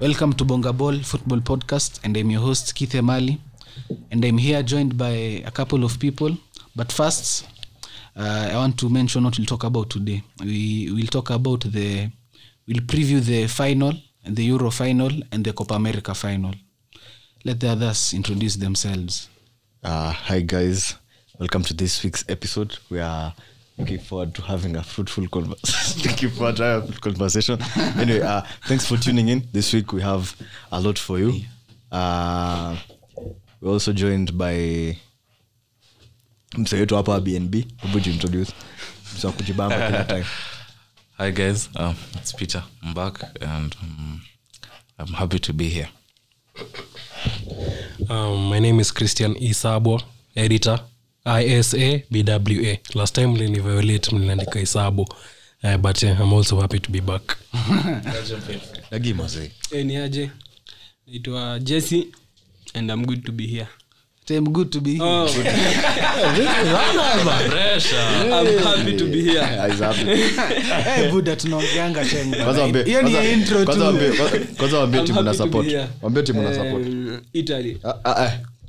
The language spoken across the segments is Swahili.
Welcome to Bonga Ball Football Podcast, and I'm your host Keith Emali, and I'm here joined by a couple of people. But first, uh, I want to mention what we'll talk about today. We will talk about the, we'll preview the final, and the Euro final, and the Copa America final. Let the others introduce themselves. Uh, hi guys, welcome to this week's episode. We are looking forward to having a fruitful conversation. looking forward to having a fruitful conversation. anyway, uh, thanks for tuning in. This week we have a lot for you. Uh, we're also joined by msee wetu hapa bnb hebu jiintroduce msee wa kujibamba kila time Hi guys, um, it's Peter. I'm back and um, I'm happy to be here. Um, my name is Christian Isabo, editor ISA BWA. Last time liniviolate mliniandika hesabu Uh, but uh, I'm also happy to be back. Eh, ni aje naitwa jesse and i'm good to be here Time good to be here. oh. i'm happy to be here hey, buda tunaongeanga tena. Kwanza waambie- Hiyo ni intro tu. kwanza waambie timu na happy support waambie timu na support Um, italy Ah, ah, ah,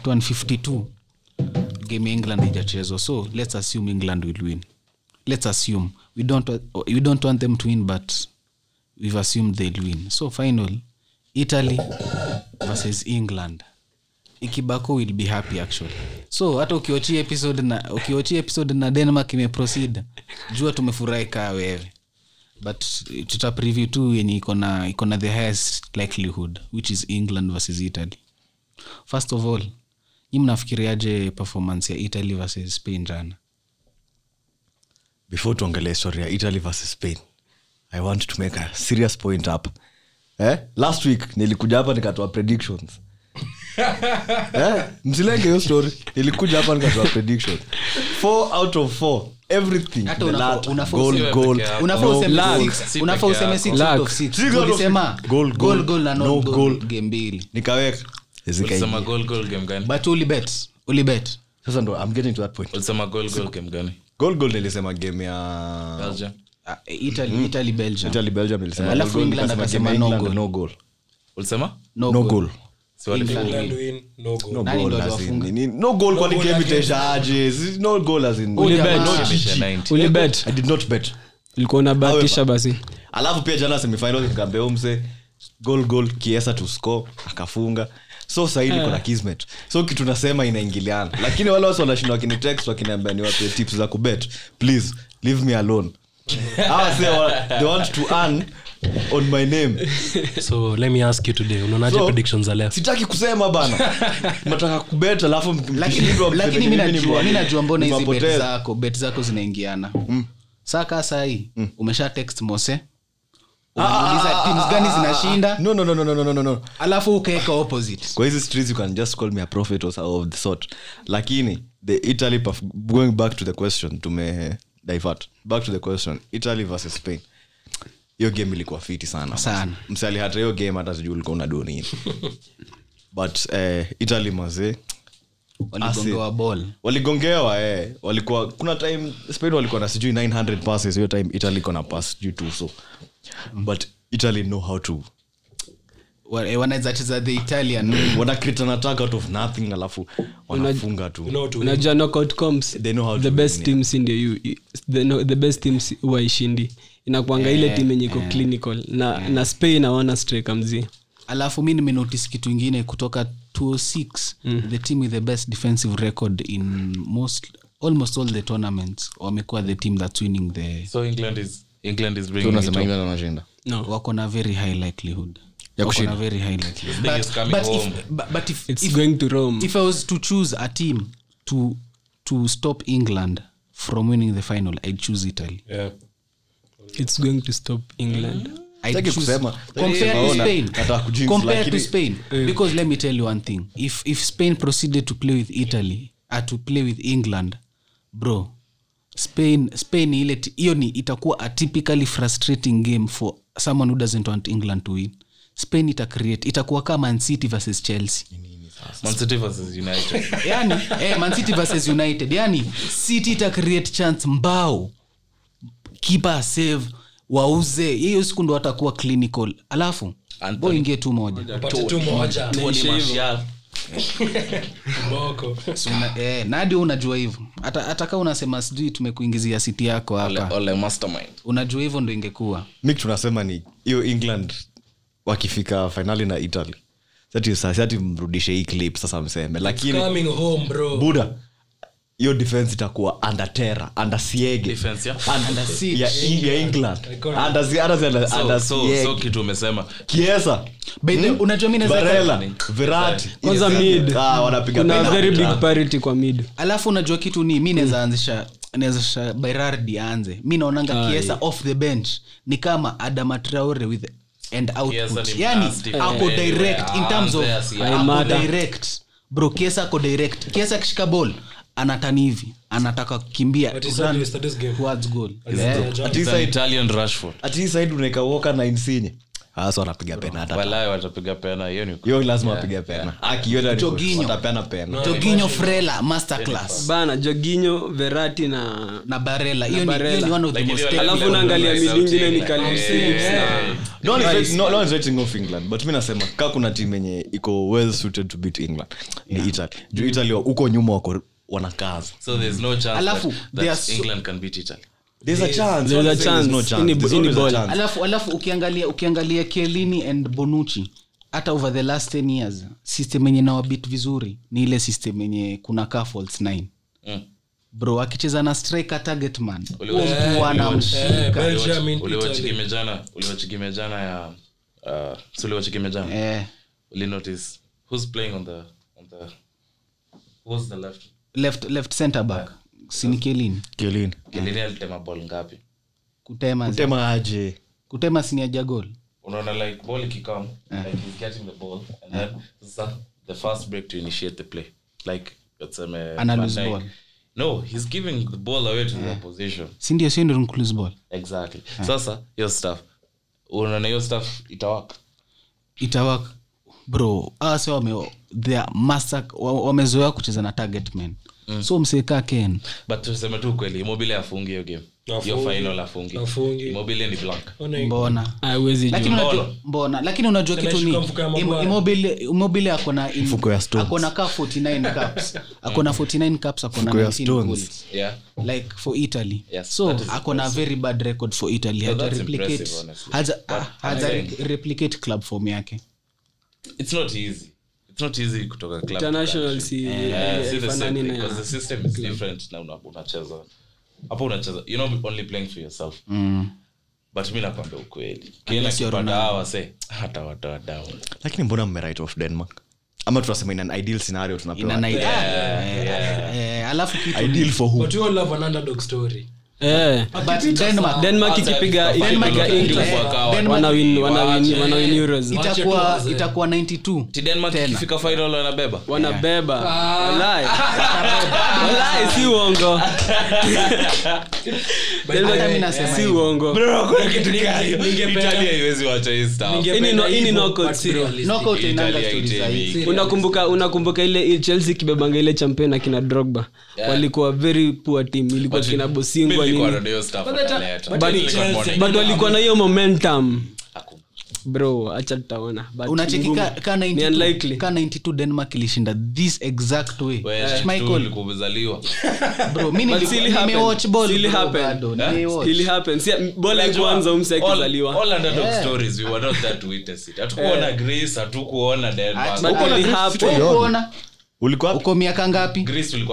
at 152 game ya england haijachezwa. So let's assume england will win. Let's assume. We don't, we don't want them to win but we've assumed they'll win. So final. Italy versus england. Ikibako will be happy actually. So hata ukiochi episode na ukiochi episode na denmark imeproceed jua tumefurahi wewe. But eh, tuta preview tu yenye iko na the highest likelihood which is england versus italy. First of all hii mnafikiriaje performance ya italy versus spain jana? Before tuongelee story italy versus spain i want to make a serious point up. Eh? last week nilikuja hapa nikatoa predictions. Eh? msilenge hiyo story. Nilikuja hapa nikatoa predictions. Four out of four everything. Nikaweka. Ulisema zikaingia. goal goal game but ulibet ulibet sasa ndo i'm getting to that point goal goal game gani? goal goal nilisema game ya Belgium. Ah, italy italy belgium italy belgium nilisema Alafu goal, England nikasema akasema game ya no England, goal. no goal Ulisema? no, no goal. goal Si wali- England England win. win, no goal. no Nani goal ndo as in aliwafunga? nini? no goal kwani goal game against- itaishaje Si- no goal as in no Imeisha GG. 90. ulibet i did not bet ulikuwa unabahatisha basi alafu pia jana semifinal nikaambia umse goal goal kiesa to score akafunga so sahii niko na kismet. So kitu nasema inaingiliana. Lakini wale wasi wanashinda wakinitext wakiniambia niwape tips za kubet please leave me alone. Hawa say they want to earn on my name. So let me ask you today, unaonaje So, predictions za left? sitaki kusema bana. Nataka kubet alafu lakini lakini mkifanya najua mwa- mi najua mbona hizi bet zako bet zako zinaingiana. Saa kaa sahii umesha text mose unauliza timu gani zinashinda? Waligongewa walikuwa kuna time spain walikuwa na sijui 900 passes. Hiyo time italy iko na pass sijui tu so but italy know how to eh, the italian. Wana an attack out of nothing alafu wanafunga tu. You know what to win. unajua knockout comes They know how to the best teams ndio the, no, the best teams waishindi inakwanga ile tim yenye iko clinical. Na, na spain awana striker mzii alafu mi nimenotice kitu ingine kutoka 206 the team with the best defensive record in most almost all the tournaments wamekuwa the team that's winning the So England is England is bringing wanashinda. No. Wako na very high likelihood. Very high but, but, if, but, but if, it's if, going to rome. if i was to choose a team to to stop england from winning the final i'd choose italy. Yeah. it's going to stop england. I'd choose- compare to Spain. Compare to Spain. because let me tell you one thing. If, if spain proceeded to play with italy or to play with england bro spain spain ile hiyo ni itakuwa a typically frustrating game for someone who doesn't want england to win. Spain ita create itakuwa kama Man city versus chelsea. Man City versus United. yani eh, Man versus united. Yani city ita create chance mbao. Kipa save wauze. Hiyo siku ndo watakuwa clinical. Alafu boingie tu moja Eh, nadio unajua hivyo. Hata hata unasema sijui tumekuingizia siti yako hapa. unajua hivyo ndo ingekuwa. Mik tunasema ni hiyo england wakifika fainali na italy. Sati mrudishe hii clip sasa mseme lakini coming home bro. Buda hiyo defense itakuwa under terra under siege. Defense, yeah? Under- siege. ya, ya england. Under, si- hata under, So- under so- siege. so kitu umesema. Kiesa. By the- unajua mimi naweza- virati Kwanza mid. Ah, wanapiga kuna very big parity kwa mid. Alafu unajua kitu ni mimi naweza anzisha naweza berardi aanze. Mi naonanga kiesa off the bench. Ni kama adama traore with and output. Yani ako direct in terms of ako direct. Bro kiesa ako direct. Kiesa akishika ball anatani hivi anataka kukimbia. But he run said yesterday's game. towards goal. Alifunga Yeah. jana. Ati He's an side- Italian Rashford. ati hii side unaeka woka na insinye hasa wanapiga penata pena hiyo lazima wapige pena. Akiona pena. Joginyo frela masterclass. Joginyo verati na na barela hiyo ni- Barella. hiyo ni one of the most Alafu no is writing- no- no one is writing off england but mi nasema ka kuna tim yenye iko well suited to beat england. Ni italy. Juu italy huko nyuma wako wanakaza so there's no chance Alafu, that, that so- england can beat italy. There's a chance. There's a chance. no chance. Ini- There's ini always a ball. chance. alafu alafu ukiangalia ukiangalia kelini and bonucci hata over the last 10 years system yenye nawabit vizuri ni ile system yenye kuna kaa false nine. Mm. bro akicheza na striker target man mtu anamshika. Belgium in uliwachikimejana uliwachikimejana ya uh, so uliwachikimejana will who's playing on the on the who's the left left left center back. Sini kelin. Kelin. Kelini alitema ball ngapi? Kutema tema aje? Kutema siniaja gol unaona like ball ikikam like he's getting the ball and then sasa the first break to initiate the play. Like tuseme Ana Van lose Dijk. ball. no he's giving the ball away to the opposition. Sindio sio ndo nclose ball? Exactly. Sasa hiyo stuff. Unaona hiyo stuff itawaka itawak bro ase wame they wa- wamezoea kucheza na target man so msekaa ken. But tuseme tu kweli imobile afungi hiyo game. Mbona? Lakini unajua mbona? lakini unajua kitu ni Immobile- akona akona ka 49 cups. Akona 49 cups akona 19 goals. yeah. Like for italy. Yes, so akona very bad record for italy. Haja replicate impressive, honestly. haja replicate club form yake. It's not easy it's not easy kutoka club international si Yeah, see the same thing, na the system is different na unacheza. Hapo unacheza you're not only playing for yourself. But mi nakwambia ukweli. Kienda kipata hawa se hata watoa down. Lakini mbona denmark? Ama tunasema in an ideal scenario tunapewa night alafu kitu ideal. For who but you all love an underdog story Eh, denmark denmark ikipiga itakuwa kawa. Denmark- wanawin wanawin Waache. wanawin euros Ita- itakuwa Wache tu itakuwa 92 ti denmark Tena. ikifika final wanabeba wanabeba Walai. Walai, si uongo Unakumbuka unakumbuka ile chelsea kibebanga ile champion akina drogba? Walikuwa very poor team. Ilikuwa kina bosingwa nilikuwa nini. But walikuwa na hiyo momentum. Bro acha tutaona But unacheki ngumu. ka- ka Ni 92 unlikely. ka 92 denmark ilishinda this exact way Wewe, tu Schmeichel, ulikuwa umezaliwa. bro mi But niliku- still happened. nimewatch ball Still bro, happened. bado, nimewatch. Ili happen. Si- bola ikuanza umse All- akizaliwa all underdog stories, we were not there to witness it. Hatukuona Greece, hatukuona Denmark. Uko miaka ngapi?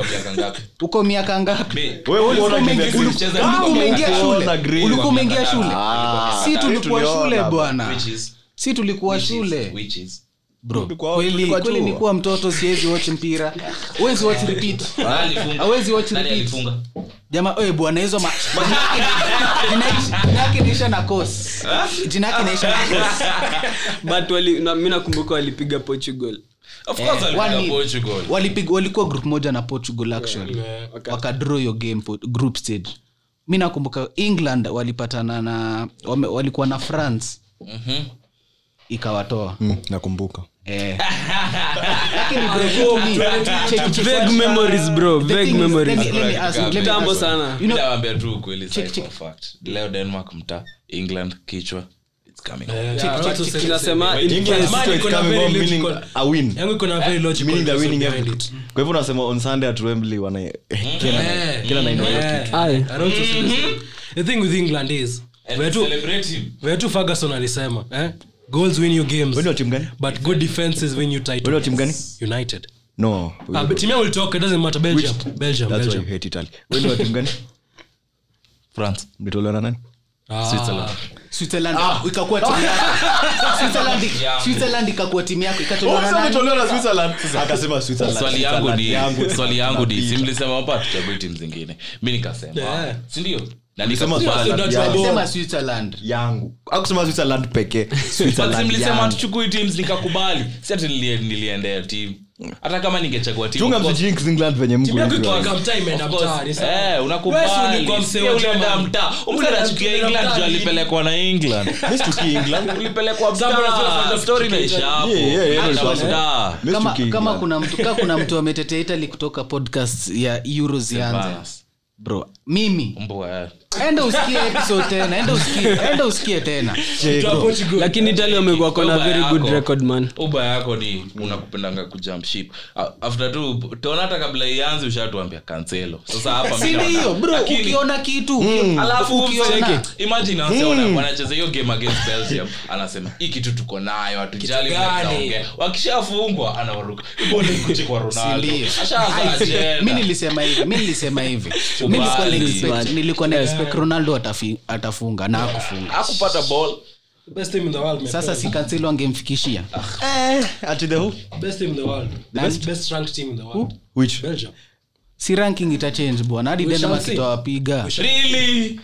Miaka ngapi? uko miaka ngapi? Be- Wewe uliona Ulikuwa Greece umeingia- tulicheza ulikuwa Ulikuwa umeingia umeona shule. ulikuwa umeingia shule. Si tulikuwa shule bwana. Si tulikuwa shule. kweli nikuwa mtoto siwezi watch mpira. Uwezi watch repeat. Nani watch repeat. alifunga? jama oe bwana hizo ma- jina yake- jina na kos. Jina yake inaisha na kos. But mi nakumbuka walipiga portugal Of course Eh, walikuwa group moja na portugal actually. wakadraw yo game group stage. Mi nakumbuka england walipatana na wame, walikuwa na france. Mhm. ikawatoa. Mm, nakumbuka. Eh. England kichwa It's coming. tunasema in England case- is iko na coming very home, meaning logical- a win. Yangu iko na very logical meaning they're winning reason it. kwa hivyo unasema on sunday at wembley wana eh, kila Eh, kila nine eh, Aye. I don't the thing with england is celebrate him. where tu ferguson alisema eh? goals win you games. Wewe ni gani? But good defenses win you titles. Wewe ni gani? United. No. Ah, yangu ilitoka it doesn't matter. Belgium. Belgium that's why you hate italy. Wewe ni wa gani? France. Mlitolewa na nani ikakuwa timu yako. Switzerland- Switzerland ikakuwa yangu ni simlisema hapa tuchague timu zingine. Mi nikasema. Yeah. sindio akusema switzerland. Pekee. Mlisema tuchukui teams nikakubali. Si ati niliendea timu hata kama ningechagua england mtaa, sawa. eh, england alipelekwa na england. Mimi situkii england. Ulipelekwa Sababu unajua mtaa kwenda story kuchukia inaisha hapo. Yeah, yeah, yeah, Hata no, mtaa. Mimi kama, situkii kama England. kuna mtu kuna mtu ametetea italy kutoka podcast ya euros ianze. Bro mimi. Mbwa, eh. enda usikie episode tena enda usikie enda usikie tena. Lakini italy wamekuwa kona very good record man. Uba yako ni unakupendanga kujump ship. After tu tona hata kabla ianze ushatuambia kanselo sasa hapa mimi ndio bro Lakini- ukiona kitu ukio- alafu ukiona imagine wase wana- wanacheza hiyo game against belgium. Anasema hii kitu tuko nayo hatujali vile wakishafungwa anawaruka. Ibone kuchi kwa ronaldo. ashaanza Ai, si- agenda. mi nilisema hivi mimi nilisema hivi. Mi nilikuwa na expect- ronaldo atafunga na akufunga hakupata ball. Best team in the world, sasa si kanselo angemfikishia. Ati the who? Best team in the world. The best- best? ranked team in the world. Which? Belgium. si ranking itachange bwana. Hadi denmark itawapiga. Really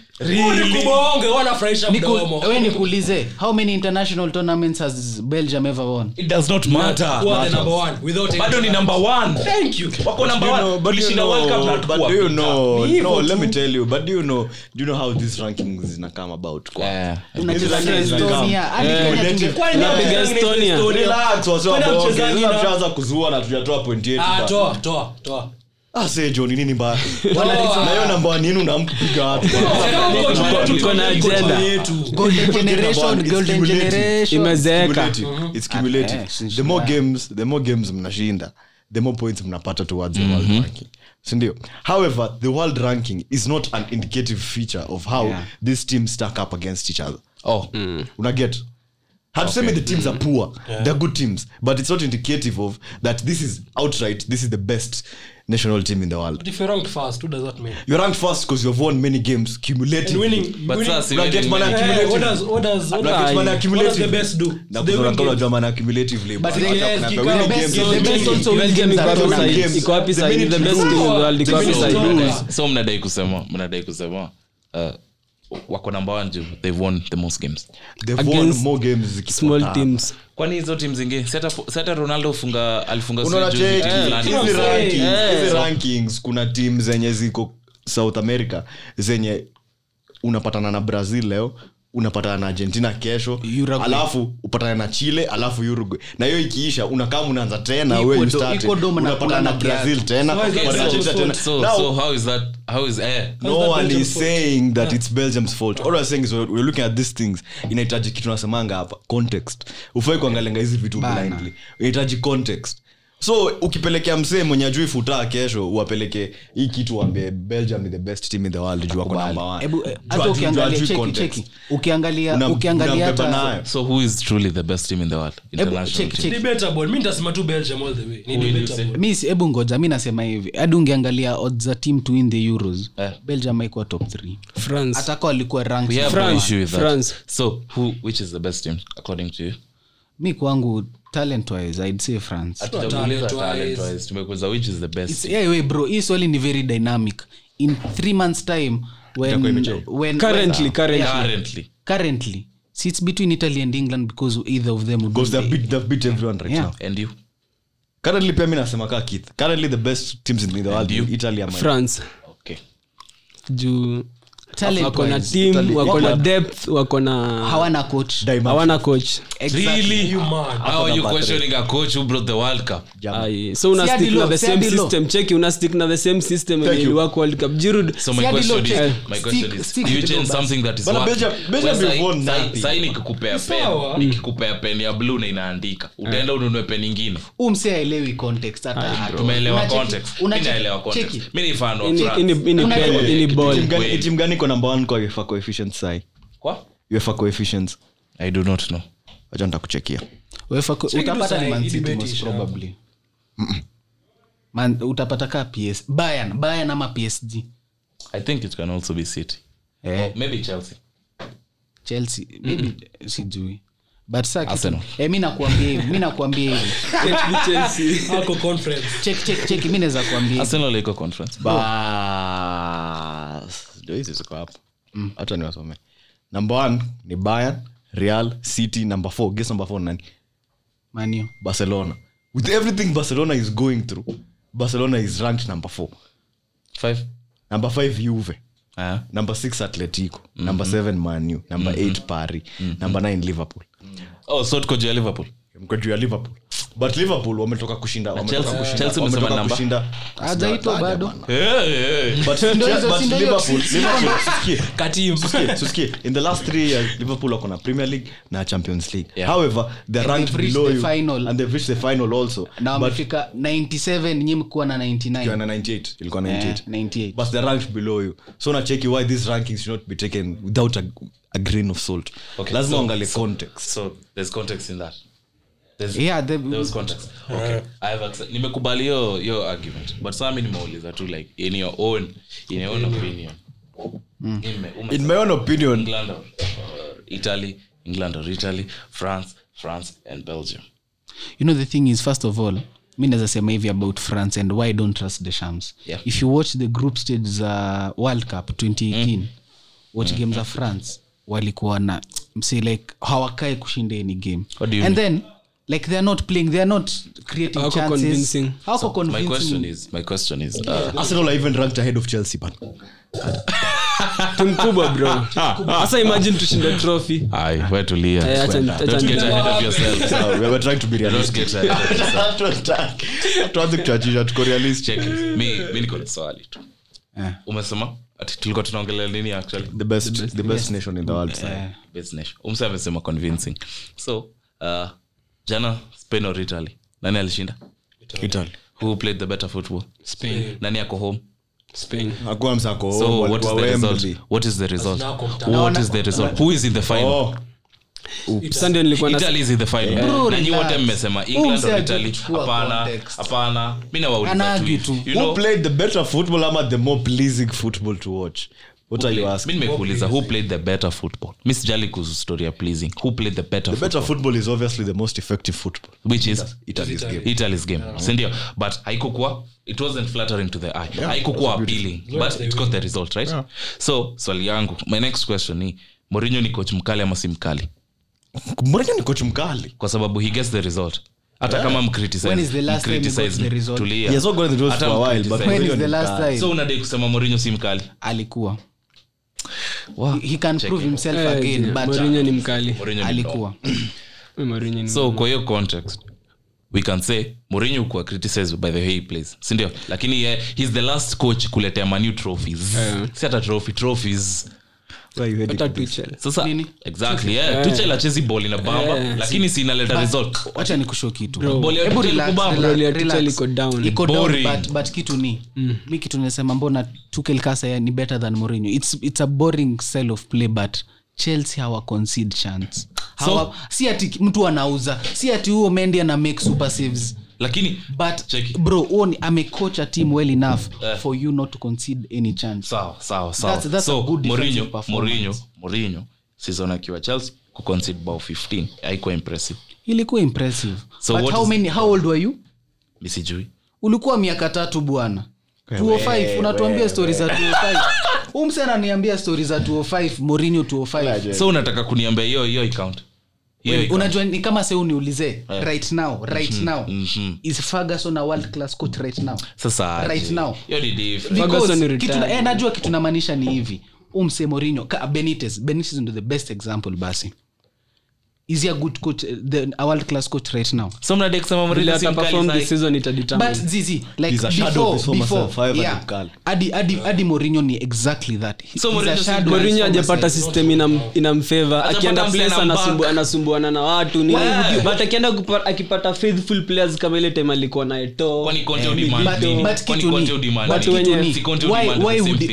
Nikuulize how many international tournaments has belgium ever won it does not matter Who are the number one, without any bado ni number one Thank you. wako number You know, but tulishinda world cup na but do you know? No, let me tell you. But do you know? Do you know how these rankings zina come about? Kwa? Tunacheza Hizi na rankings zina estonia come. hadi Kenya cumulative. tunge- Kwani Napiga nani Estonia. Estonia? Relax, wase bonge. Sasa na- kuzua na tujatoa point yetu Ah, toa, toa, toa. Nini mbaya? Yenu namkupiga more games the more games mnashinda the more points mnapata towards the world ranking. Sindio? However the world ranking is not an indicative feature of how Yeah. this team stack up against each other. Oh. Unaget hatusemi the teams mm-hmm. are poor Yeah. they're good teams but it's not indicative of that this is outright this is the best national team in the world But if you're ranked first, what does that mean? you're ranked first because you've won many games And winning- but winning- sasa winning Yeah, many- Eh, what does- what does- what Una get does- what does the best do? Na So they kuzora win games. accumulatively, But the- yes, kuna- best- the best also Belgium win games hapo that side. Iko The side? The best team in the world iko the side? so mnadai kusema mnadai kusema uh, wako namba one juu they've won the most games. They've won more games small teams. Kwani hizo tim zingine? Hata- ronaldo ufunga alifunga rankings- kuna tim zenye ziko south america zenye unapatana na brazil leo unapatana na argentina kesho Uruguay. alafu upatana na chile alafu uruguay. Na hiyo ikiisha unakaa unaanza tena unapatana na brazil tena So is that unapatana na Belgium's Argentina tena. so, Now, so how is that how is eh, no one is saying that it's belgium's fault. All I'm saying is we're we're looking at these things. Inahitaji kitu nasemanga hapa context. Ufai kuangalenga hizi vitu blindly. Inahitaji context so ukipelekea msee mwenye ajui futaa kesho uwapeleke hii kitu wambie belgium ni the best team in the world juu wako namba eh, Juu hata ajui- ukiangalia juu ajui cheki context. cheki. Ukiangalia Unam- ukiangalia unambeba hata nayo. so who is truly the best team in the world? Hebu ngoja mi nasema hivi. Hadi ungeangalia odds za team to win the euros Eh. belgium haikuwa top 3 france. Ataka walikuwa rank we have no France, issue with that. France. so who which is the best team according to you? Mi kwangu talent wise i'd say france. Hatujauliza talent-wise. talent-wise. tumekuuliza which is the best. It's- yeah, we bro hii swali ni very dynamic. In three months time when, when, Currently, when, currently. currently. Currently. See it's between italy and england because either of them would because they've beat, they've beat everyone right Yeah. now. And you? Currently pia mi nasema kaa kith currently the best teams in the world italy france. Okay. Juu wako na wise, wako na depth wako na hawana coach. Hawana coach. Really? You mad. how are you questioning a coach who brought the world cup? Jam. So una stick na the same system. Cheki una stick na the same system Thank you. iliwako world cup. Giroud so my question is my question is do you change something that is working? Belgium- Belgium Where we've won sai- sai- nothing. sai nikikupea pen nikikupea pen ya blue na inaandika. Utaenda ununue pen ingine? Huu mse aelewi context hata tumeelewa context. Mi naelewa context. Cheki. ni fan of France. ini ini Una- pen ini Team ball. gani- Wait. gani iko number one kwa uefa coefficients sai Kwa? uefa coefficients. I do not know. Wacha nitakuchekia uefa co- utapata ni Man City most probably. Man, utapata ka ps bayern bayern ama psg i think it can also be city. Eh. Or maybe chelsea. Chelsea maybe sijui. But saa kitu- Arsenal. eh, mi nakuambia hivi mi nakuambia hivi. Chelsea Ako conference. check check check mi naweza kuambia hivi. arsenal iko conference. Bas ndio hizi ziko hapa hata niwasome number one ni bayern real city number four. Guess number four nani? Manio barcelona. With everything barcelona is going through barcelona is ranked number four. Five. Number five juve. -huh. number six atletico. Number seven manu number eight paris. Number nine liverpool. Oh so tuko juu ya liverpool? Mko juu ya liverpool but liverpool wametoka kushinda hajaitwa bado. in the last three years liverpool wako na premier league na champions league. Yeah. however they're ranked below the you final. and they've reached the final also. Na wamefika 97 nyi mkuwa na 99 ilikuwa na 98 ilikuwa 98 yeah, 98 but they're ranked below you. So nacheki why these rankings should not be taken without a, a grain of salt. Okay, lazima so- angalie so- context. so there's context in that Yeah, the- there was context. Okay. I have accept, nimekubali yo yo argument. But saa mi nimeuliza tu like in your own in your own opinion. ume- in my own opinion. England or, or italy england or italy france france and belgium. You know the thing is first of all mi naweza sema hivi about france and why don't trust the shams? Yeah. if you watch the group stage za world cup 2018 watch game za france walikuwa na msi like hawakae kushinda any game and mean? then like they're not playing they're not creating Hawako chances convincing. hawako so convincing my question is my question is uh, arsenal are even ranked ahead of chelsea but timu bro sasa imagine tushinde trophy I where to Leah. Eh, acha- acha- Don't get ahead of yourself. so we were trying to be realistic Don't get ahead of yourself. tuanze kuchachisha tuko realistic Check me mi niko na swali tu Eh. umesema ati tulikuwa tunaongelea nini actually the best the best the best yes. nation in the world sir. Best nation. umse amesema convincing so uh, jana spain or italy? Nani alishinda? Italy. Who played the better football? Spain. Nani ako home? Spain. Hakuwa msako so what is the result? What is the result? What is the result? Who is in the final? Oh, sasa nilikuwa na italy is in the final. Bro, na nyi wote mmesema england or italy? Hapana hapana. Mi nawauliza Anaargue tu tu. you who played the better football ama the more pleasing football to watch what are you asking asking nimekuuliza who played the better football? Mi sijali kuhusu story ya pleasing. Who played the better the better football? football is obviously the most effective football. Which is? Italy's game. Italy's game. Sindio? But haikukuwa it wasn't flattering to the eye. Haikukuwa appealing but it got the result right? So swali yangu my next question ni morinho ni coach mkali ama si mkali? Morinho ni coach mkali. Kwa sababu he gets the result. Hata kama mcriticize- When is the last time he got mcriticize the result? tulia. he has not gotten the results Hata for a while but mcriticize. when Mourinho is the ni last mkali. time? So unadai kusema morinho si mkali? Alikuwa Wow. he can prove himself Eh, again but Mourinho ni mkali. Alikuwa. so kwa hiyo context we can say Mourinho kuwa criticized by the way he plays sindio lakini yeah, he's the last coach kuletea manu trophies. Yeah. si hata trophy trophies Why you heading hata to this? Tuchel. sasa Nini? exactly yeah. tuchel achezi ball ina bamba Yeah. lakini si inaleta wacha nikusho kitu ni mi kitu nasema mbona tukel kasa ni better than Mourinho. It's, it's a boring style of play but chelsea hawa chance hawa, si ati mtu anauza si ati huo mendi ana make super saves lakini but Cheki. bro huo ni team well enough uh, for you not to concede any chance. Sawa sawa sawa. That's- that's so, a good Mourinho performance. Mourinho Mourinho season akiwa chelsea kuconcede bao 15 haikuwa impressive. Ilikuwa impressive. So but how many how old were you? Mi ulikuwa miaka tatu bwana. 205 unatuambia stori za 205 huu mse ananiambia stori za 205 morinho 205 so unataka kuniambia hiyo hiyo hiyo account. Unajua ni kama se uniulize right now right now is ferguson a world class coach right now? Sasa right now. kitu na- eh, najua kitu namaanisha ni hivi. Umse morinho ka benitez. Benitez ndo the best example basi is he a good coach eh, the, a world class coach right now? So mnadai kusema vile Mourinho si perform this season but zizi like He's a shadow before before yeah. hadi hadi hadi Mourinho ni exactly that. He- So Mourinho si shadow of his morinho former ajapata self. system inam- inamfavor Hajapata akienda place anasumbua anasumbuana na watu ni Yeah. but akienda akipata faithful players kama ile time alikuwa na Eto'o, Kwani Conte demand But- kitu ni-? Si Conte why- why would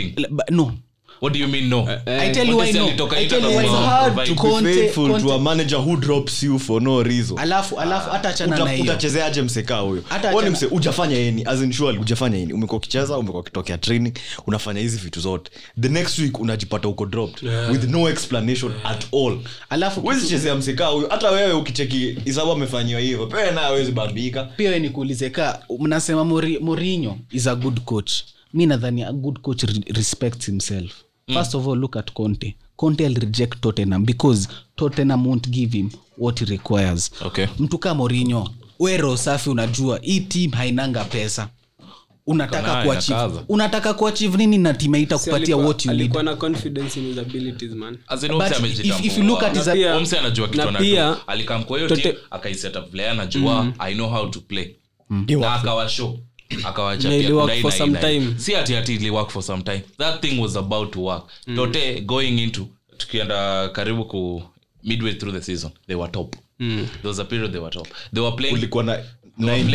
no what do you mean no? I tell you why no. I tell you why no. Conte- hard to Conte- faithful to a manager who drops you for no reason. Alafu alafu hata achana na hiyo. utachezeaje msekaa huyo? Hata Wewe ni mse ujafanya yeni as in surely ujafanya yeni umekuwa ukicheza umekuwa ukitokea training unafanya hizi vitu zote. The next week unajipata uko dropped with no explanation at all. Alafu wewe chezea msekaa huyo. Hata wewe ukicheki isabu amefanywa hivyo. Pewe naye hawezi bambika pia we nikuulize ka mnasema Mourinho is a good coach. Mi nadhani a good coach respects himself first of all look at conte. Conte will reject tottenham because tottenham won't give him what he requires. Okay. mtu kaa morinyo wero safi unajua hii team hainanga pesa. Unataka kuachieve. unataka kuachieve nini? Na timu haita kupatia alikuwa- what you need. na confidence in his abilities man. As in, But Omse if- if you look at his- Na anajua kitu anajua. Alikam kwa hiyo team, akaiset up player anajua i know how to play. Na akawashow Na ili work for some time. si ati ati ili work for some time. That thing was about to work tote going into tukienda karibu ku midway through the season they were top. There was a period they were top. They were playing ulikuwa na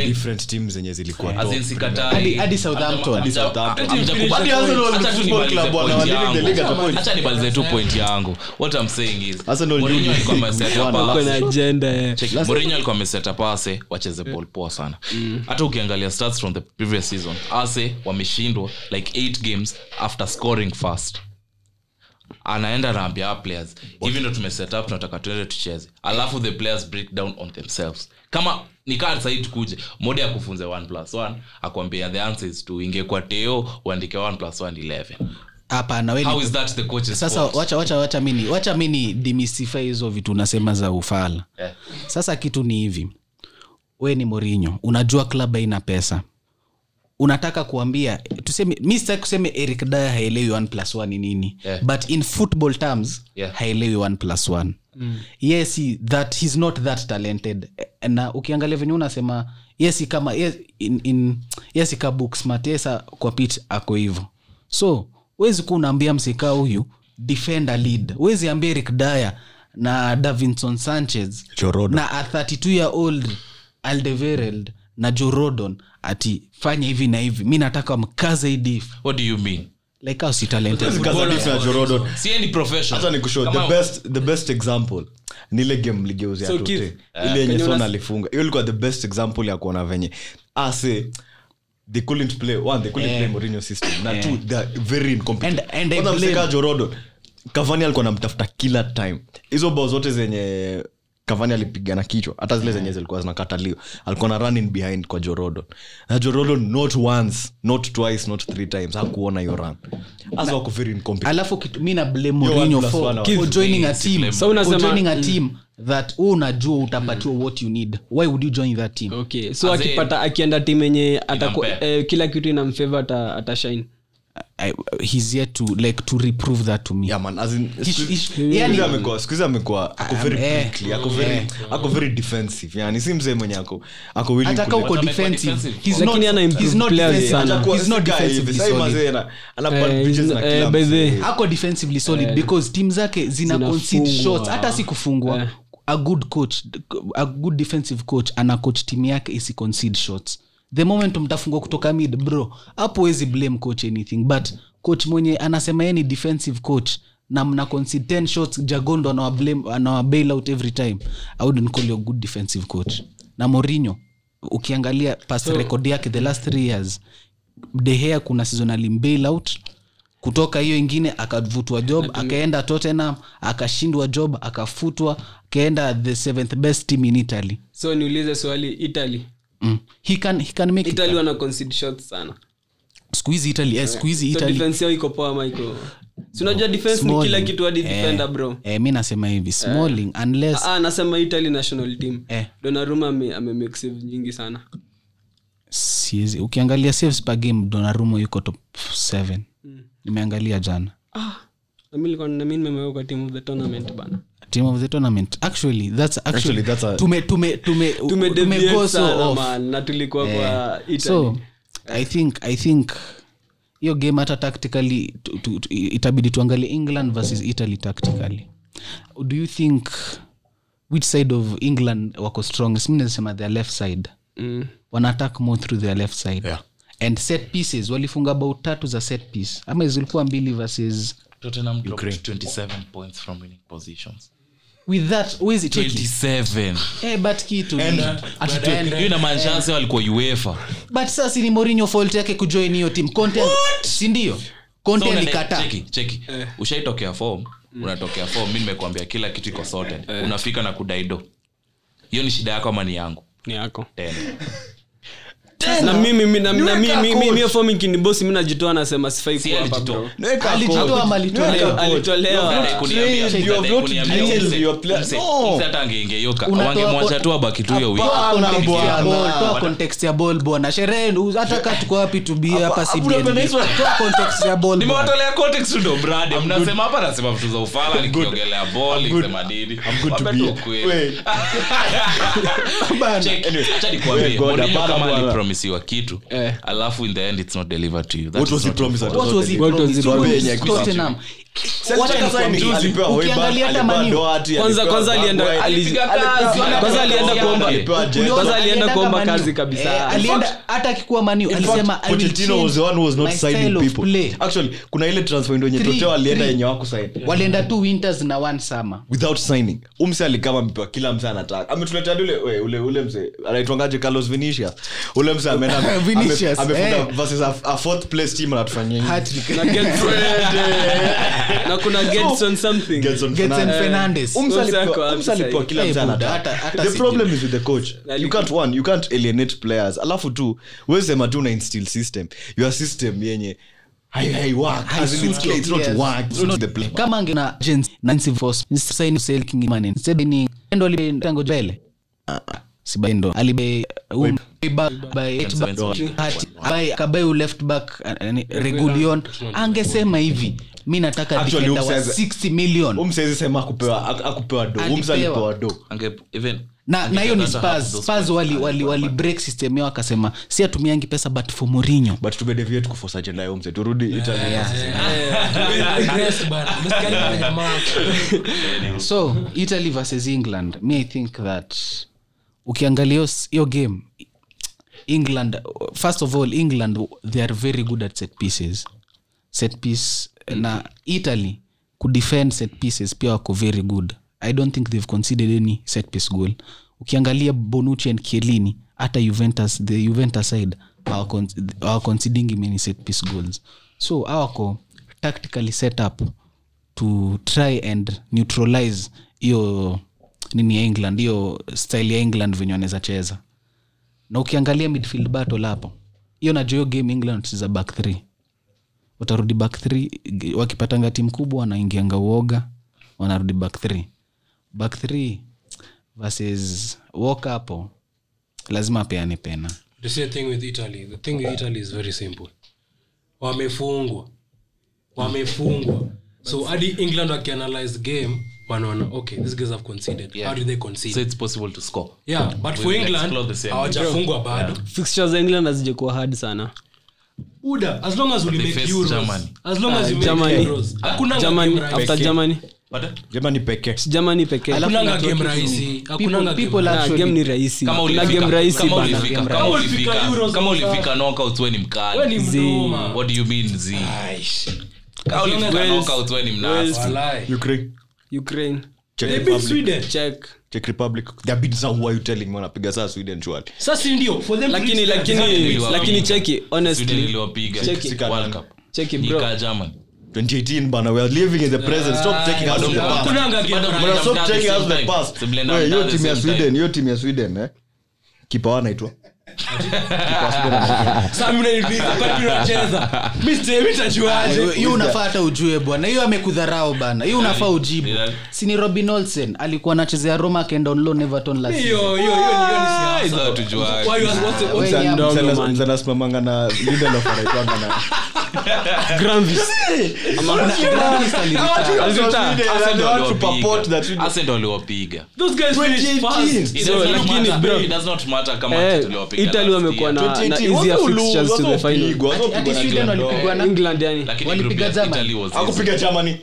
different teams zenye zilikuwa As top. in sikatai. Hadi- hadi Southampton. Hamja- Hadi Southampton. hamja- hamja- Hadi Arsenal Acha ni tu football nimalize club, wana point yangu. what saying alikuwa ni- ameset up Wana a- Kuna agenda eh. Wacheze ball poa sana. Hata ukiangalia stats from the previous season ase wameshindwa like 8 games after scoring fast anaenda naambia players. Hivi ndo tumeset up tunataka tuende tucheze. Alafu the players break down on themselves. Kama nikaa sahii tukuje mode ya kufunze 1 plus 1 akuambia the answer is to ingekuwa teo uandike 1 plus 1 11 hapana we ni- how is that the coach's sasa fault? wacha mini wacha mini hizo vitu unasema za ufala. Yeah. sasa kitu ni hivi. We ni morinyo unajua klab aina pesa unataka kuambia tuseme mi sitaki kuseme eric daya haelewi 1 plus 1 ni nini Yeah. but in football terms Yeah. haelewi 1 plus 1 mm. yes he, that he's not that talented na ukiangalia venye unasema yes kama yes, in, in, yes ka book smart yes kwa pit ako hivo so wezi kuwa unaambia msika huyu defender lead wezi ambia eric daya na davinson sanchez Joe na a 32 year old aldevereld na jorodon ati fanya hivi na hivi. Mi nataka mkaze hii what do you mean? Like how si talented. Kaza diff na Jorodon. si any profession hata nikushow Kama- the best example. Ni game ligeuzia So, tote uh, ile yenye son alifunga. Hiyo ilikuwa the best example ya kuona venye. Ase they couldn't play. One they couldn't play Mourinho system. Na two they are very incompetent. And- and I blame- mseka Cavani alikuwa anamtafuta kila time. Hizo bao zote zenye Cavani alipigana kichwa. Hata zile zenye zilikuwa zinakataliwa. Alikuwa na running behind kwa Jorodon na Jorodon not once not twice not three times. Hakuona hiyo run. As wako very incompetent alafu mi na blame Mourinho for, for joining a team. So unasema- joining a team that u unajua utapatiwa what you need. Why would you join that team? Okay so akipata akienda tim yenye eh, kila kitu inamfeva ata, atashine I, he's yet to like to reprove that to me. Yeah man as in yani- amekuwa siku amekuwa ako very eh, prickly ako very ako very defensive yani si mzee mwenye ako ako willing hata uko defensive. defensive. he's not- ana improve he's not players sana. He's not defensively solid. ana- ana bad Eh, na eh, kila ako defensively solid because team zake zina concede shots. Hata si kufungwa. Eh. a good coach a good defensive coach ana coach team yake isi concede shots the moment mtafungwa kutoka mid bro hapo wezi blame coach anything but coach mwenye anasema yeye ni defensive coach na mna concede 10 shots jagondo anawa blame anawa bail out every time. I wouldn't call you a good defensive coach. Na Mourinho ukiangalia past record yake the last three years dehea kuna season alimbail out kutoka hiyo ingine akavutwa job akaenda tottenham akashindwa job akafutwa akaenda the seventh best team in italy. So niulize swali italy mm. he can, he can make italy wana concede shots sana. Siku italy eh, siku hizi So defense yao iko poa ama iko defense ni kila kitu hadi Eh, defender bro. eh, mi nasema hivi smalling unless ah nasema italy national team. Eh, donaruma ame, ame save nyingi sana. Siezi ukiangalia saves per game donarumo yuko top 7 nimeangalia jana. Ah na mimi nilikuwa na mimi nimeweka team of the tournament bana team of the tournament. Actually that's actually, Actually, that's a- tume tume tume tume tume go so off. na tulikuwa kwa italy. So i think i think hiyo game hata tactically tu, tu, tu, itabidi tuangalie england versus italy tactically. Do you think which side of england wako strongest? Mi nasema their left side. Mm. wana attack more through their left side. Yeah. and set pieces walifunga about tatu za set piece. Ama zilikuwa mbili versus tottenham dropped 27 points from winning positions with that wezi cheki 27 eh but kitu hiyo na wase walikuwa uefa. But sasa ni Mourinho fault yake kujoin hiyo team. Conte si ndio? Conte alikataa cheki cheki. Ushaitokea form unatokea form mimi nimekuambia kila kitu iko sorted. Unafika na kudaido hiyo ni shida yako ama ni yangu? Ni yako. Tena. Na mimi mimi na Niweka mimi mimi coach. mimi fomi najitoa nasema sifai kuwa hapa bro. Wangemwacha tu abaki tu hiyo context ya ball, toa context ya ball bwana. Sherehe hata kaa tuko wapi tubie hapa context ya ball nimewatolea context ndo brad mnasema hapa nasema vitu za ufala nikiongelea ball nikisema nini? I'm good to Wape be. tu ukweli. Wait. Check. Anyway, Acha nikwambie, kama bwana. Alipromisiwa kitu alafu in the end it's not delivered to you That What is was he not your at fault. What was he What was he What promised? Tottenham? Kwanza alienda kuomba kazi. alipewa Jet. Uliona Kwanza alienda alienda kuomba kama kazi Man U. kabisa. Eh, alienda hata akikuwa maniu In alisema fact, I will Pochettino was the change one who was not my signing style of people. play. Actually, kuna ile transfer window yenye Three, Tottenham alienda yenye hawakusign. walienda two winters na one summer without signing umse alikama mpewa kila mse anataka ametuletea ule ule ule mse anaitwangaje carlos vinicius ule mse ameenda amefunga eh. versus a, fourth place team anatufanyia. na na kuna Gedson something Gedson Getson Fernandes. Fernandes. Umse alipewa sasa kila anataka. buda, hata- hata the si problem is with the coach you can't one you can't alienate players alafu tu wesema tu una instill system your system yenye hai- haiwork. As in, it's clear, it's not Yes. work. It's not the play. kama angena agents Nancy Force, instead ni endo alibe tango bele si bendo alibe um by by eight back hati by kabai u left back uh, regulion. Angesema hivi mi nataka defender wa 60 million. umse sema akupewa akupewa do. Umse Alipewa. alipewa do. Ange- even- na na hiyo ni Spurs. Spurs wali wali wali break system yao akasema si atumiangi pesa but for Mourinho. But tumedeviate kuforce agenda turudi Italy. So italy versus england. Me i think that ukiangalia hiyo game england first of all england they are very good at set pieces. Set piece na italy kudefend set pieces pia wako very good. I don't think they've considered any set piece goal. Ukiangalia bonucci and kielini hata juventus the juventus side hawa many set piece goals. So awako tactically set up to try and neutralize hiyo nini ya england hiyo style ya england venye wanaweza cheza na ukiangalia midfield battle hapo hiyo najua hiyo game england za back th watarudi back th wakipatanga timu kubwa wanaingianga uoga wanarudi back th back th versus walk hapo lazima apeane pena The same thing with Italy. The thing with Italy is very simple. Wamefungwa. Wamefungwa. So hadi England wakianalyze game wanaona okay these guys have conceded. How do they concede? so it's possible to score yeah, but for England explore the same. hawajafungwa bado. fixtures za england hazijakuwa hard sana Uda, as long as we They make face Euros. Germany. As long as we make Germany. Euros. Hakuna germany game rahisi. after germany Pardon? Germany pekee Si germany pekee Alafu Hakunanga game rahisi. people- game people rahisi. Ah, actually- game ni rahisi kama kuna game rahisi kama bana ulifika- kama rahisi. ulifika- Kama kama ulifika knockouts we ni We ni mkali mduma. what do you mean z kama ulifika Wales- knockouts we ni mnasi Walai. ukraine ukraine. Czech They beat Republic. Sweden. check Czech republic. They beat some who are you telling me wanapiga saa sweden lakini lakini lakini cheki honestly. Cheki. cheki bro. 2018 bana we are living in the present. Stop taking us to the past. Bana, stop taking us to the past. Hiyo timu ya sweden hiyo timu ya sweden eh. Kipa wanaitwa Hiyo unafaa hata ujue bwana hiyo amekudharau bana. Hiyo unafaa ujibu. sini robin olsen alikuwa anachezea roma akaenda on loan everton last season. Lindelof anaitwanga na Granville. Ama- Na- Gratis aliretire. Arsenal want to waliwapiga. purport that you- Arsenal waliwapiga Those guys finished 2018. first. It So, does not lakini, matter- bro, it does not matter kama tuliwapiga italy wamekuwa year. na, na 2018, easier watu fixtures to the watu final wapigwa, watu Ati wapigwa na Sweden England. walipigwa na england yani Lakini Walipiga group ya Germany. Italy was easy. Hakupiga Germany.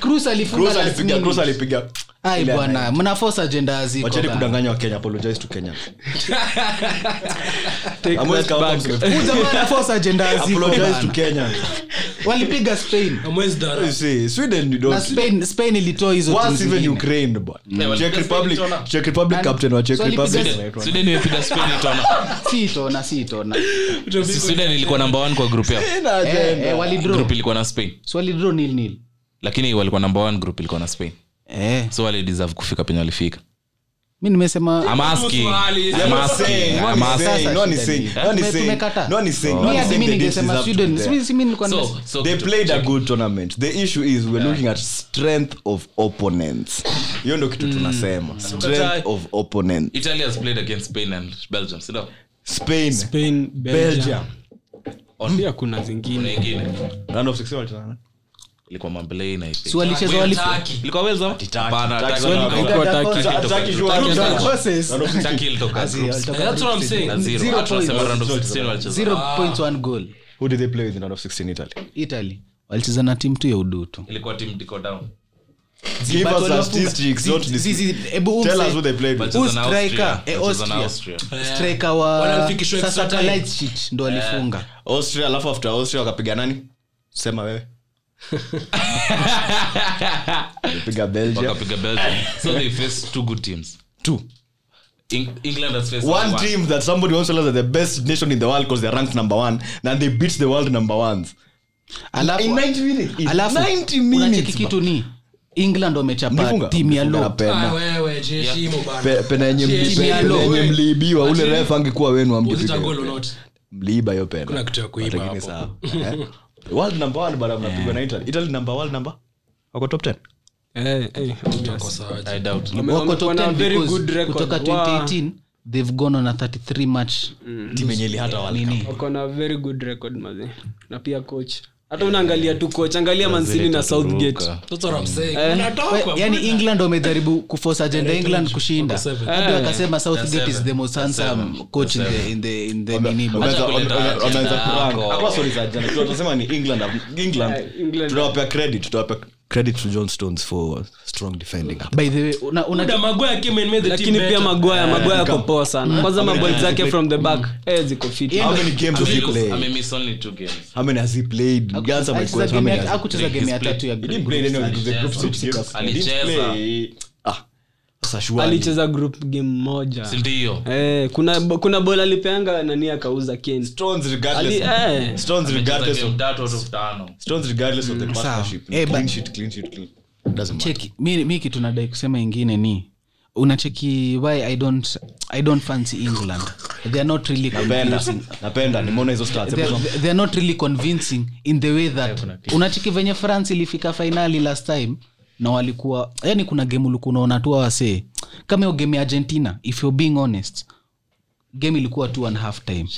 Cruz alifunga Kroos last alipiga- Kroos minute. alipiga ai bwana anaye. mnaforce agenda ziko wacheni bana. kudanganya wakenya apologize to kenya. Take Hamwezi that kama back. mseme- Huyu jamaa anaforce agenda ziko apologize to bana. kenya. Walipiga spain. See, sweden you na spain spain ilitoa hizo Once timu even zingine. ukraine bwana. Czech republic Czech republic captain wa Czech So alipiga republic. Sweden- anaitwa- Sweden imepiga Spain itaona. si itona si itona. Sweden ilikuwa number one kwa group yao. Eh, eh, walidraw. Group ilikuwa na spain. So walidraw nil nil. Lakini walikuwa number one group ilikuwa na spain eh. So walideserve kufika penye walifika. Mi nimesema I'm asking. Swali. I'm asking. saying, no I'm one is asking. saying, no one is Sasa saying, shida no one is ni- saying, tumekataa. no one is saying, no mi one is hadi saying mi they didn't ningesema deserve to sweden be there. si- si mi nilikuwa So- nimesema- so they kitu- played a check. good tournament. The issue is we're looking at strength of opponents. Hiyo ndo kitu tunasema. Strength of opponents. Italy has played against spain and belgium sindio spain. Spain, belgium. Belgium. pia kuna kuna zingine ilikuwa mambelei na ilikuwa Wales ama? Hapana, Turkey. Turkey. Turkey. Ilikuwa Turkey. Turkey. Turkey. Turkey sure Turkey. walitoka. Turkey. Horses. Round of 16. Turkey ilitoka groups That's what I'm saying. na zero. Zero Hata tunasema points. round of 16 walicheza. zero points one goal who did they play with in round of 16 italy italy walicheza na timu tu ya udutu ilikuwa team diko down give us waliwafunga- statistics not this tell us who they played with Who's striker? Austria. Eh, Austria. Austria. striker wa sasa. Kalajdzic ndo alifunga austria alafu after austria wakapiga nani sema wewe wakapiga belgium. So they faced two good teams. Two. England has faced one team that somebody wants to tell us are the best nation in the world because they're ranked number one and they beat the world number ones. Alafu- in 90 minutes. Alafu 90 minutes kitu ni england wamechapa timu ya lopena. Ah, yenye mliibiwa ule angekuwa wenu it hiyo pena. World number one bara mnapigwa na italy. Italy number world number? Wako top 10 Eh, eh, obvious. I doubt. Wako top wamekuwa 10 very because good record. kutoka Wa- 2018 they've gone on a 33 match. Timu yenye ilihata world cup. Nini wako na very good record maze na pia coach hata unaangalia tu coach angalia mansini na southgate. That's what I'm saying. Eh. England wamejaribu kuforce agenda england kushinda. Akasema hadi Eh. wakasema southgate is the most handsome coach in the in the in kuranga. Tunasema ni england. England. Eh, tunawapea credit tutawapea credit to john stones for strong defending. By the way una, Maguire came and made the lakini pia magoya magwaya yako poa sana. Kwanza games zake from the back eh, ziko fit. How many games has he played? Amemiss only two games. How many has he played? Answer my question. How many hakucheza game ya tatu ya He didn't play any of the group six. Alicheza. play. Ah, sasa surely. Alicheza group game moja. Sindio eh, kuna kuna bola alipeanga nani akauza Kane. Stones regardless- eh, Stones regardless of- tatu out of tano. Stones regardless of the partnership. Eh, Clean sheet, clean sheet, clean. Doesn't matter. cheki mi, mi kitu nadai kusema ingine ni unacheki why i don't i don't fancy england? They are not really convincing. napenda nimeona hizo stats. They are not really convincing in the way that unacheki venye france ilifika finali last time na walikuwa yani kuna game ulikuwa unaona tu wasee. Kama hiyo game ya argentina if you're being honest game ilikuwa two and a half time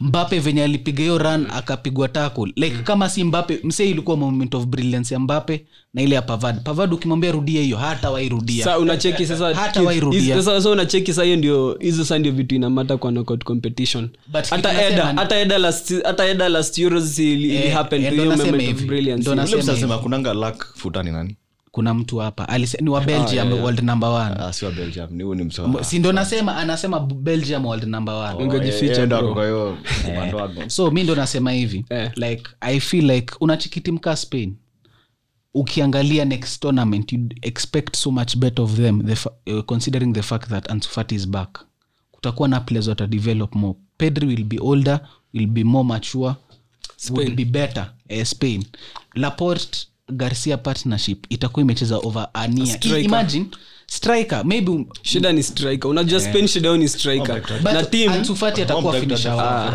mbape venye alipiga hiyo run akapigwa tackle. Like kama si mbape msee ilikuwa moment of brilliance ya mbape na ile ya pavad pavad ukimwambia rudia hiyo hata wairudia sa unacheki sasa Hata wairudia. sasa sasa unacheki sa hiyo ndio hizo sa ndio vitu inamata kwa knockout competition. Hata eda hata eda last hata eda last euros ili, Eh, happen eh, to ndo hiyo nasema moment of brilliance. Ndo nasema kunanga luck futani nani kuna mtu hapa. Alise, ni wa belgium world number one. Ah, si wa belgium ni huyu ni msa si ndo nasema anasema belgium world number one. Ungejificha, Eh, ndo kwa hiyo so mi ndo nasema hivi. Eh. like i feel like unachikitimka spain? Ukiangalia next tournament you expect so much better of them the, fa- uh, considering the fact that ansufati is back. Kutakuwa na players wata develop more. Pedri will be older will be more mature would be better. Uh, spain. Laporte garcia partnership itakuwa imecheza over ania Striker. imagine striker maybe um- shida ni striker. Unajua spain shida ni striker. But na team Ansu atakuwa finisher wao.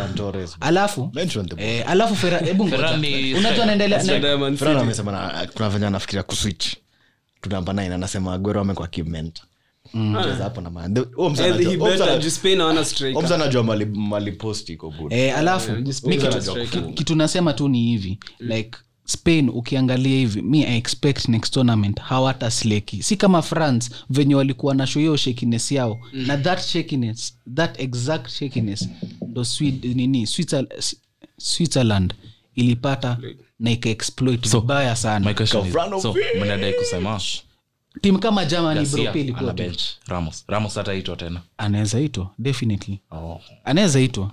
Alafu eh, alafu fera hebu ngoja. Unajua anaendelea City. amesema na- kuna venye anafikiria kuswitch to number 9 anasema agwero amekuwa huyo mzee Eh, eh, alafu pick kitu- nasema tu ni hivi like spain ukiangalia hivi mi i expect next tournament hawata sleki si kama france venye walikuwa na sho hiyo shakiness yao. Na that shakiness that exact shakiness ndo Swed- nini Switzer- switzerland ilipata na ikaexploit vibaya sana. My question is, Kafrano so, mnadai kusema timu kama germany ilikuwa ramos ramos hataitwa tena. Anaweza itwa definitely. Oh. anaweza itwa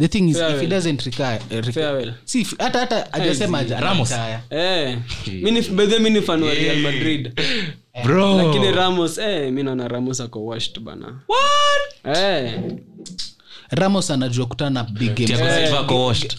the thing is if he doesn't eh, Farewell. if- hata hata ajasema aja- Ramos. retire. Eh, mi by the way, mi fan wa real madrid lakini ramos eh, mi naona ramos ako washed bana Eh, ramos anajua kutana na big games. Thiago Eh, Silva ako washed.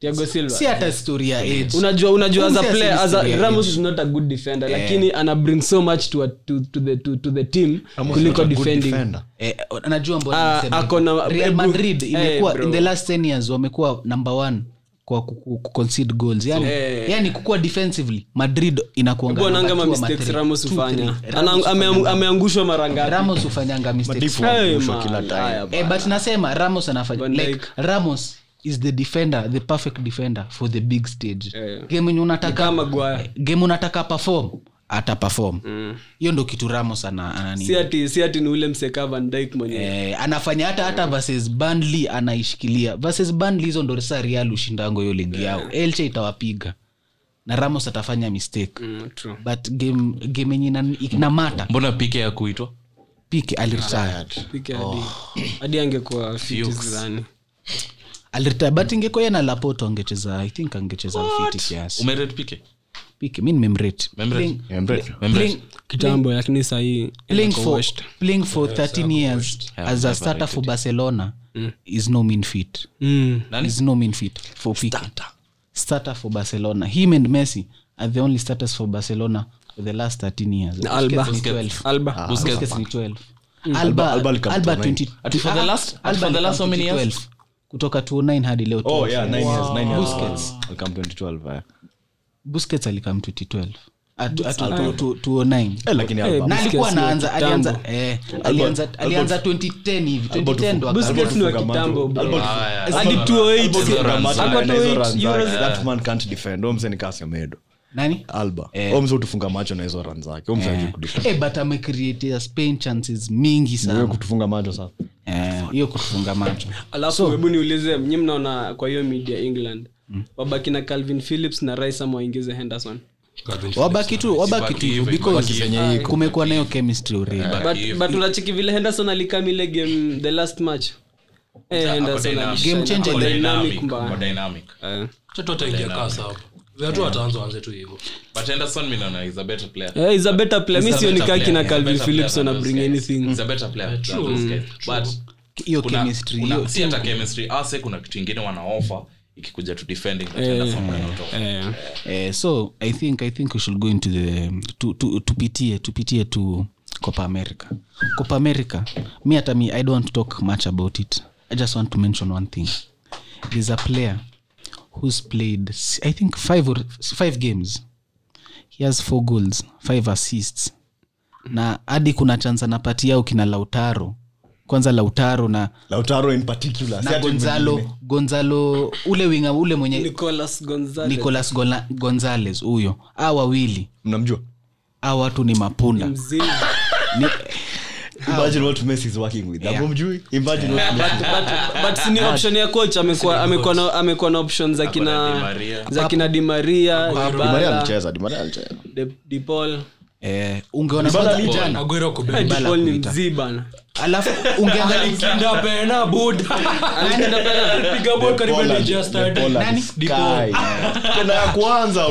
Thiago Silva. si hata story ya age. Unajua unajua as a player as a, ramos is not a good defender lakini ana bring so much to, a, to, to, the, to, to the team Ramos kuliko is a good defending. eh, najua mbona ako na- real madrid imekuwa bro. in the last 10 years wamekuwa number one kwa ku- ku- ku- concede goals. Yani, yani kukuwa defensively madrid inakuanga bwananga number two ama mistakes ramos hufanya? three. Ana- Ramos ame- hufanyanga- ameangushwa mara ngapi? Ramos hufanyanga mistakes. Hey, wanaangushwa man, kila time. haya but nasema ramos anafanya like ramos is the defender the perfect defender for the big stage. Game yenye unataka game unataka perform ata perform. Hiyo ndo kitu ramos ana, ana nini. ati ni ule mseka van mwenye eh, anafanya hata hata versus Burnley anaishikilia. Versus Burnley hizo ndo sa real ushindango hiyo ligi yao. Elche itawapiga. Na ramos atafanya mistake. Mm, true. but game game yenye ina- inamata. Mbona pike ya kuitwa pike aliretire Pike hadi hadi angekuwa fiti but ingekuwa na lapoto angecheza i think angecheza fiti kiasi. Umered pike pike mi nimemrate Memrate. Playing- Memrate. Memrate. playing- kitambo lakini sahii playing for, 13 years as a starter for barcelona is no mean feat. Nani? is no mean feat for Pique. starter. For barcelona. Him and messi are the only starters for barcelona for the last 13 years. Alba. Busquets ni 12. alba. Busquets. Ni 12 Alba- alba Alba alba 20 Ati for the last- Alba for the last how many years? 2012. Kutoka 9 hadi leo Oh, yeah, nine years, nine years. Busquets. Welcome 2012, eh. busquets alikam 2012 At- at- to- to- 2009 Eh, lakini Alba- na Busquets alikuwa ni wa anaanza kitambo. alianza eh, alianza alianza 2010 hivi 2010 ndo akaanza. Busquets ni wa kitambo macho. Haya. hadi 208 Hizo runs. Kama hata Alba na hizo 208 runs Euros. zake, that man can't defend. Huyo mzee ni kaa Semedo. nani alba Huyo mzee hutufunga macho na hizo ran zake Huyo mzee hajui kudefend. eh, but amecreatea spain chances mingi Wewe sana kutufunga macho sasa Eh, hiyo kufunga macho. Alafu hebu niulize mnyi mnaona kwa hiyo media england wabaki na calvin phillips na rais ama waingize henderson? Wabaki tu wabaki tu Wabaki kumekuwa nayo chemistry already. But, but vile henderson alikam ile game the last match? Choto ataingia kasa hapo watu wataanza waanze tu hivyo. But henderson mi naona is a better player. Eh, mi kina calvin anything. He's a better player than those guys. But hiyo si hata chemistry ase kuna kitu ingine wanaofa ikikuja to defending that Henderson cannot. Eh. eh, so i think i think we should go into the tu- tu- tupitie tupitie to copa america. Copa america me hata me i don't want to talk much about it. I just want to mention one thing. There's a player who's played i think five or five games. He has four goals five assists. Na hadi kuna chance anapatia ukina kina lautaro kwanza lautaro na lautaro in particular na gonzalo gonzalo ule winga ule mwenye nicolas gonzalez. Nicolas gonzales huyo. A wawili. Mnamjua? A watu ni mapunda. Ni, imagine what messi is working with. Yeah. Mjui imagine what but, but, but sini option ya coach amekuwa amekuwa na amekuwa na options za kina Maria. za kina di maria Di Maria alicheza Di Maria alicheza. De- Di Paul. eh, ungeona kwanza jana. Eh, kubeba. Di Paul ni mzii bana alafu ya kwanza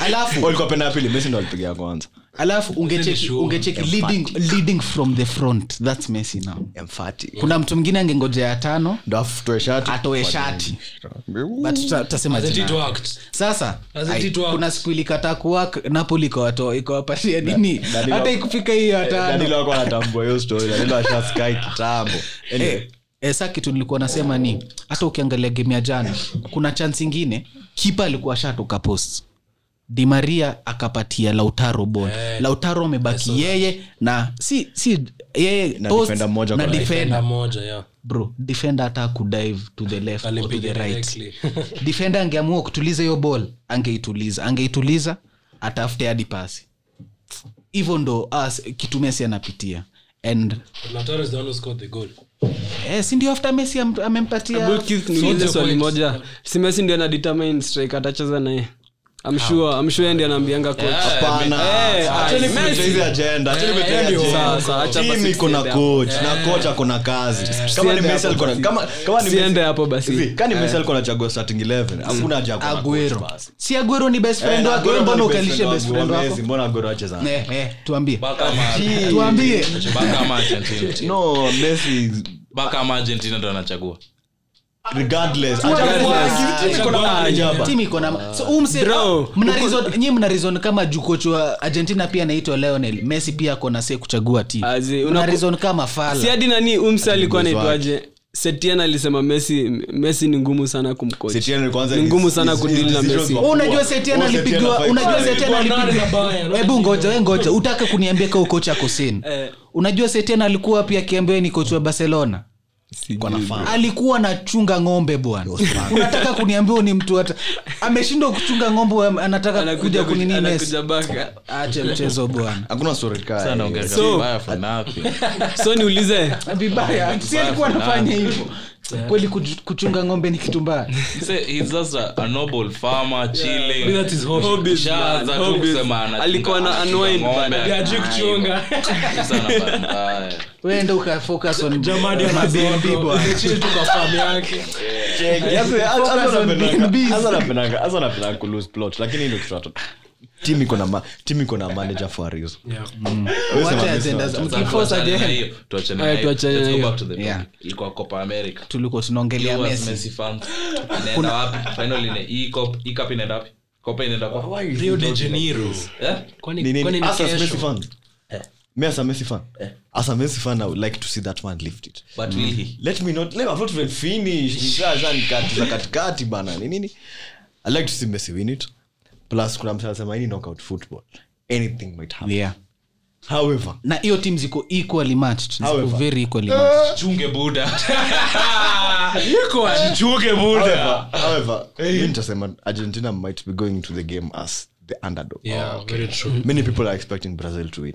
alafu. Ya pili messi ndo alipiga ya kwanza. Alafu ungecheki sure. leading, leading from the front. Thats messi now. Emphatic. kuna mtu mwingine angengoja ya tano? Ndo shati? Atoe shati. but tutasema sasa ai, kuna siku ilikataa kuwak napoli ikawatoa ikawapatia nini? Hata ikufika hiyo ya anatambua hiyo story danilo ashaskai kitambo. Anyway, hey, eh, sa kitu nilikuwa nasema ni hata ukiangalia game ya jana kuna chance ingine kipa alikuwa shatoka post. Di maria akapatia lautaro bol lautaro amebaki yeye na si si yeye Na post defender mmoja na defender. Defender moja, yeah. bro defender hata kudive to the left or to the right. defender angeamua kutuliza hiyo ball angeituliza angeituliza atafute hadi pasi. Hivyo ndo as kitumesi anapitia and Lautaro is the one who scored the goal. eh, si ndio after messi am- amempatia Hebu Keith, niulize swali moja. Simesi ndio anadetermine strike atacheza naye ndi anaambianga Eh, Eh, ndio. agenda. Sasa, acha Team basi iko na coach na coach ako na kazi. Kama ni Messi alikuwa na- kama- kama ni Messi- hapo basi. kama ni Messi alikuwa anachagua starting 11 hakuna haja coach aguero. si aguero ni best Eh, friend wako wewe mbona ukalishe best friend wako? mbona Aguero acheza eh, eh, tuambie. Tuambie. No Messi. Baka ama argentina ndo anachagua nyi mna rizon kama jukocho wa argentina pia anaitwa leonel messi pia akona se kuchagua reason kama nani umse alikuwa naitwaje setien alisema messi messi ni ngumu sana kumcoach. Setien kwanza ni his- ngumu sana kudili na were Oh. Setien Oh, Setien ngoja we ngoja. Utake kuniambia ka ukocha ako Eh. unajua Setien alikuwa pia akiambiwa ni kocha wa barcelona alikuwa anachunga ng'ombe bwana. Unataka kuniambia ni mtu hata ameshindwa kuchunga ng'ombe anataka Anakuja kuja kunini kuj- anakuja ache mchezo bwana. Hakuna So- niulize. Vibaya. Si alikuwa anafanya hivyo kweli kuchunga ng'ombe ni kitu mbaya. Say, he's just a, a noble farmer chilling. Maybe that is hobby. Hobbies, Shaanza man, tu hobbies. kusema anachunga- alikuwa na wende team iko na ma- team iko na manager for a reason Yeah. The Yeah. Ilikuwa Copa America. tulikuwa tunaongelea Messi Messi fans, inaenda wapi? Final ine- hii cup- hii cup inaenda wapi? Copa inaenda kwa- Rio de Janeiro. Eh? Kwani- kwani ni As a kesho? Messi fan. Me as a Messi fan. As a Messi fan, I would like to see that man lift it. But will he? Let me not- let- I've not even finished. Katikati bana nini i like to see messi win it plus kuna mtu anasema hii knockout football. Anything might happen. Yeah. However na hiyo tim ziko equally matched ziko However. very equally matched. Chunge buda. However, however mi nitasema argentina might be going to the game as the underdog. Yeah, very true. many people are expecting brazil to win.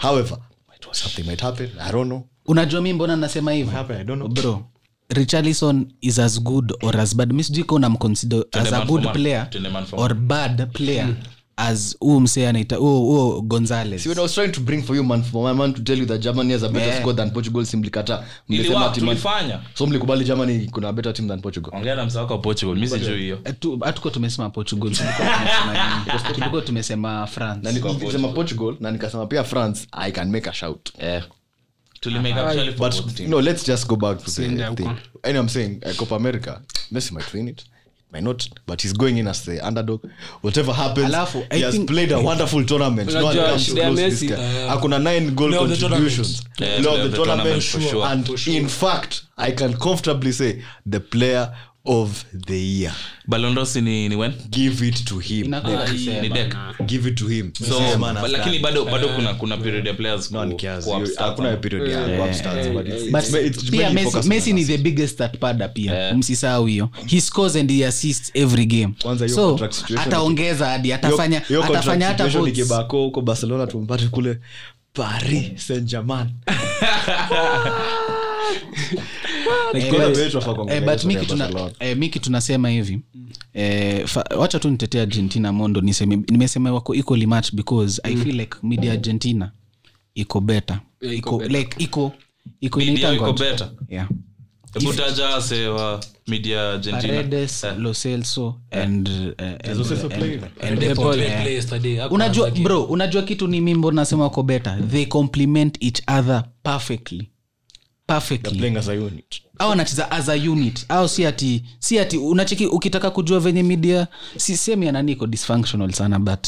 However might, something might happen. I don't know. Unajua mi mbona nasema hivo happen i don't know. Bro richarlison is as good or as bad mi sijui ka unamconsider as a good player or bad player as huu msee anaita huo gonzales See, when I was trying to bring for you man, for my man to tell you that Germany has a better Yeah. score than Portugal, simlikata. Mlisema Iliwa, ati man- tulifanya so mlikubali Germany kuna better team than Portugal. ongea na msawako portugal mi sijui hiyo hatuko tumesema portugal tulikuwa tumesema nini? tulikuwa tumesema france Na nikisema Portugal na nikasema pia France, I can make a shout. Eh. Tulimake actually for both But no, let's just go back to the thing. And I'm saying uh, Copa America, Messi might win it. Might not, but he's going in as the underdog. Whatever happens, Alafu, he has think- played a wonderful tournament. No one comes close to this guy uh, akuna nine goal no, the contributions. Yeah, player the tournament, sure. and in fact, I can comfortably say the player of the year. balondosi ni, ni when? Give it to him. Ni deck. Give it to him. so but lakini bado bado kuna kuna period ya players No one ku- hakuna period ya upstarts, but it's- but it's- it's pia messi, messi ni the biggest atpada pia. Msisahau hiyo. He scores and he assists every game. Kwanza so ataongeza hadi atafanya Hiyo- hiyo atafanya hata ikibako huko barcelona tumpate kule paris saint eh, miki tunasema hivi. Eh, fa- wacha tu nitetee argentina mondo niseme. Nimesema wako equally match because i feel like media argentina iko beta Yeah, iko iko like iko iko iko yeah. Media bro unajua kitu ni mimbo nasema wako beta they complement each other perfectly au wanacheza as a unit. Au si ati si ati unacheki ukitaka kujua venye media si sehemu ya nani iko dysfunctional sana but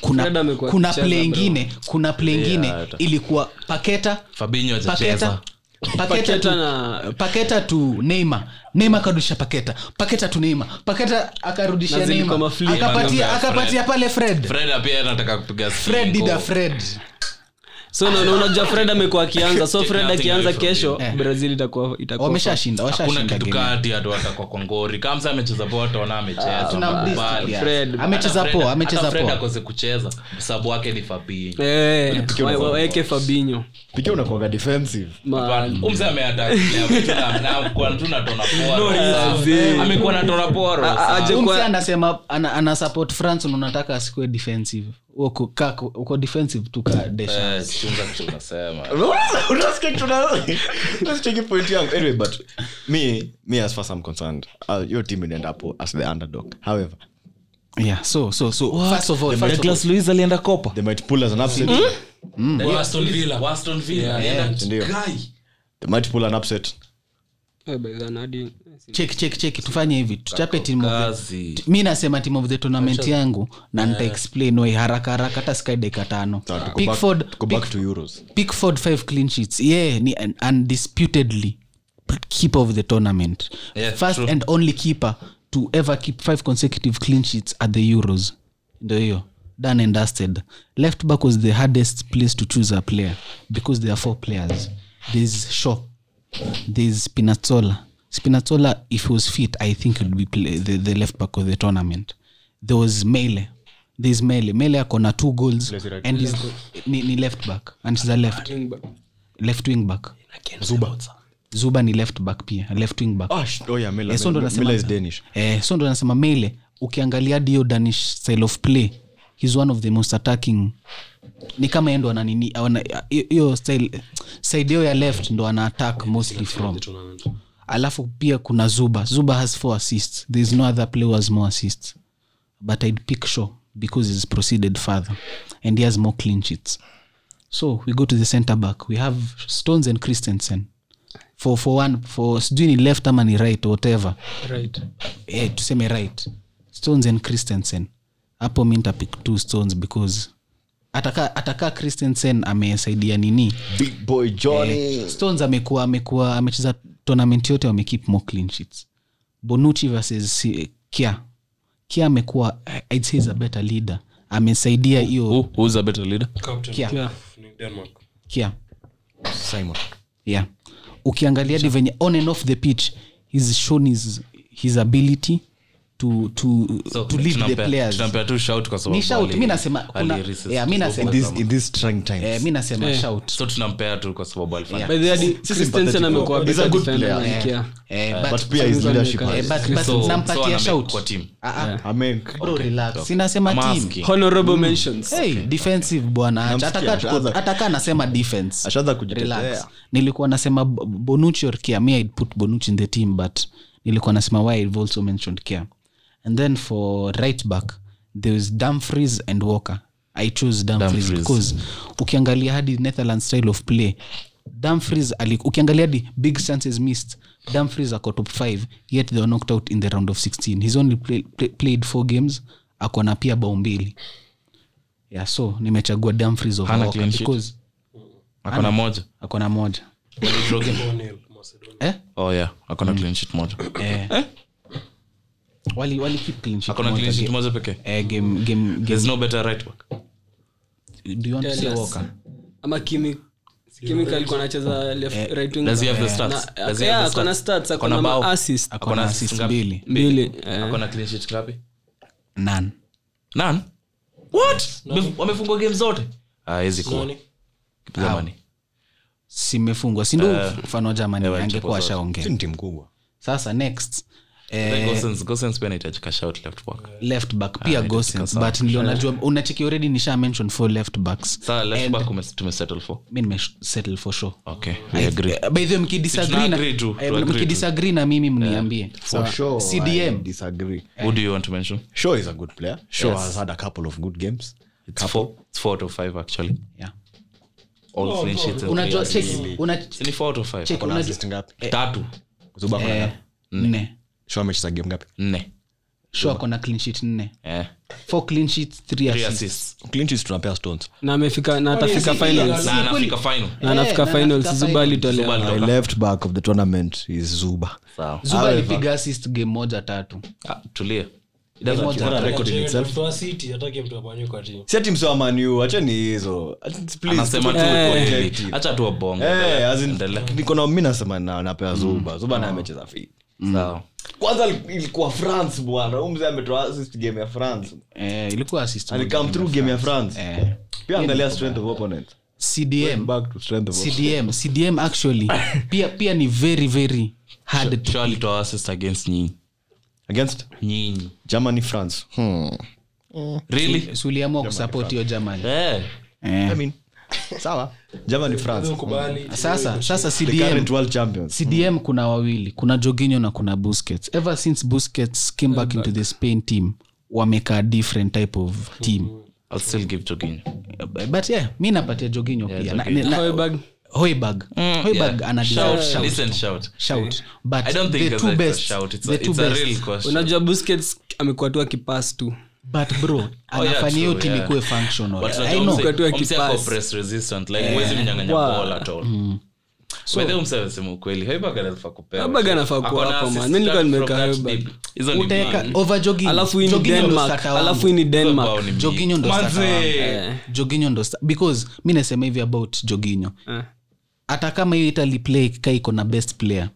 kuna, kuna play ingine kuna play ingine Yeah, ilikuwa paketa fabinho paketa paketa Paketa tu, na- paketa tu neima neima akarudisha paketa. Paketa tu neima paketa akarudisha akapatia akapatia pale fred. Fred fred, fred dida fred so na- na unajua fred amekuwa akianza. So fred akianza kesho. Eh. brazil itakuwa itakuwa wameshashinda washashinda kitu kati atu atakwa kwa ngori kamsa amecheza poa tona amecheza. Tunamdiss Mbali. pia. Fred. amecheza poa amecheza hata Fred akose kucheza. Sababu wake ni fabinho. Eh, wa- wa- fabinho. Pikia unakuaga defensive. Umse ameatakua tu natona reason. poa amekuwa natona poa A- a- aje kwa- anasema ana, ana support france unataka asikue defensive uko, defensive tu ka desha. unasikia point yangu. Anyway but me me as far as i'm concerned uh, your team inaenda hapo as the underdog. However yeah so so so first of all, first of alienda kopa. They might pull as an upset. Wa Aston Villa. ndio they might pull an upset Eh, cheki check check tufanye hivi. Tuchape mi nasema team of the tournament yangu na nita explain wai haraka haraka hata skai dakika tano. Pickford back, go back to euros. pickford five clean sheets. Yeah ni un- undisputedly keeper of the tournament. Yeah, first true. and only keeper to ever keep five consecutive clean sheets at the euros. Ndo hiyo. Done and dusted. Left back was the hardest place to choose a player because there are four players. There's shaw there's spinazzola. Spinazzola if he was fit i think he would be play, the, the left back of the tournament. There was mele. There's mele. Mele akona two goals and he's, ni, ni left back and he's a left. Left wing back. Zuba. Zuba ni left back pia. Left wing back. Oh, oh yeah Miller, Eh, so ndo Miller, nasema- is danish. Eh, so ndo nasema mele. Ukiangalia dio danish style of play he's one of the most attacking. Ni kama yeye ndo ananini hiyo- side ya left ndo ana attack mostly from. alafu pia kuna zuba. Zuba has four assists. Thereis no other player who has more assists. But i'd pick show because he's proceeded further and he has more clean sheets. So we go to the center back. We have stones and christensen. For for one for sijui ni left ama ni right whatever. Right. eh, tuseme right. Stones and christensen hapo mi ntapick two stones because atakaa ataka christensen amesaidia nini? Big boy johnny. Stones amekuwa amekuwa amecheza tournament yote wamekeep more clean sheets. Bonucci versus kia kia amekuwa I'd say is a better leader. Amesaidia hiyo who's a better leader? Captain. kia Yeah. Kia simon. Yeah. Ukiangalia venye on and off the pitch he's shown his, his ability to, to, to lead the players. tunampea tu shout kwa sababu ni shout. Ali- nasema kuna in nasema this in these trying times. Eh, mi nasema shout. So tunampea tu kwa sababu alifanya. By the way, hadi Christensen amekuwa He's good player. eh, but, but pia his leadership Eh, eh, has- but, but So- so nampatia shout. kwa team. Ah, ah. I mean, Bro, relax. sinasema team. honorable mentions. Hey, defensive bwana. Namsikia, ataka anasema defense. ashaanza kujitetea. Nilikuwa nasema bonucci or kia me i'd put bonucci in the team but nilikuwa nasema why i've also mentioned kia and then for right back there was dumfries and walker. I chose dumfries, because ukiangalia hadi netherland style of play dumfries ali, ukiangalia hadi big chances missed dumfries ako top 5 yet they were knocked out in the round of 16 he's only play, play, played four games ako na pia bao mbili. Yeah so nimechagua dumfries of Walker because akona moja. Akona moja. Eh? oh yeah. Akona clean sheet moja. Eh. Wali wali keep clean sheet akona clean sheet moja pekee. Eh, game game game. there's no better right back. Do you want to say Walker? Ama kimi kimi alikuwa anacheza left right wing does he have the stats? Does he have the stats? stats Akona akona bao? ma assist Akona Akona assist assist mbili. Mbili. Akona clean sheet ngapi? None. None? What? Wamefungwa game zote? Ah hizi kwa mfano jamani angekuwa ashaongea? Ni timu kubwa. Sasa next Then Gosens- Gosens pia left back. pia Ah, but ndio unacheki already nisha mention for left backs. Sawa, left And- back ume- tumesettle for mi nimesettle for sure. Okay we agree. Eh, by the way mkidisagree na- eh, mkidisagree mimi mniambie. For sure, cdm disagree. who do you want to mention? Shaw is a good player. Shaw Yes. has had a couple of good games. it's four it's four out five actually. Yeah. all clean sheets unajua check una ni four out of five. check unajua ngapi? tatu. Zuba kuna eh, nne Shaw amecheza game ngapi? nne sure kona clean sheet nne eh four clean sheets three three assists assists Clean sheets tunapea Stones. na amefika na atafika finals na anafika final na anafika Eh, finals zuba alitolewa My left back of the tournament is Zuba. sawa zuba alipiga assist game moja tatu Ah, tulia It doesn't moja. matter. Got a record in itself. Mtu wa City, hataki mtu afanye kwa team. Si ati msee wa Man U, acheni hizo. Anasema tu ukweli. acha tu wabonge Eh, Endelea. niko na mi nasema na- napea Zuba. Zuba naye amecheza fit. Sawa. Kwanza ilikuwa france bwana. Huu mzee ametoa assist game ya france. Eh, ilikuwa assist alikam through game ya france. Eh, pia angalia strength of opponent cdm back to strength of cdm cdm actually. Pia pia ni very very hard to Shaw alitoa assist against nyinyi against? Nyinyi germany france. Hmm. really suliamua kusupport hiyo germany. Eh. Eh. I mean, sawa. Germany france. Sasa sasa cdm cdm kuna wawili kuna joginyo na kuna busquets. Ever since busquets came back into the spain team wameka different type of team. I'll still give Jorginho. but yeah mi napatia joginyo pia. Na- na- Hoiberg. Yeah. ana Shout, shout. listen, shout. shout. But I don't think the two a- a best shout. It's a- the two it's a best. real question. unajua busquets amekuwa tu akipass tu but bro anafanya hiyo ikuwe assist man. Mi ndo because nasema hivi about joginyo Eh. hata kama hiyo italiplay iko na best player.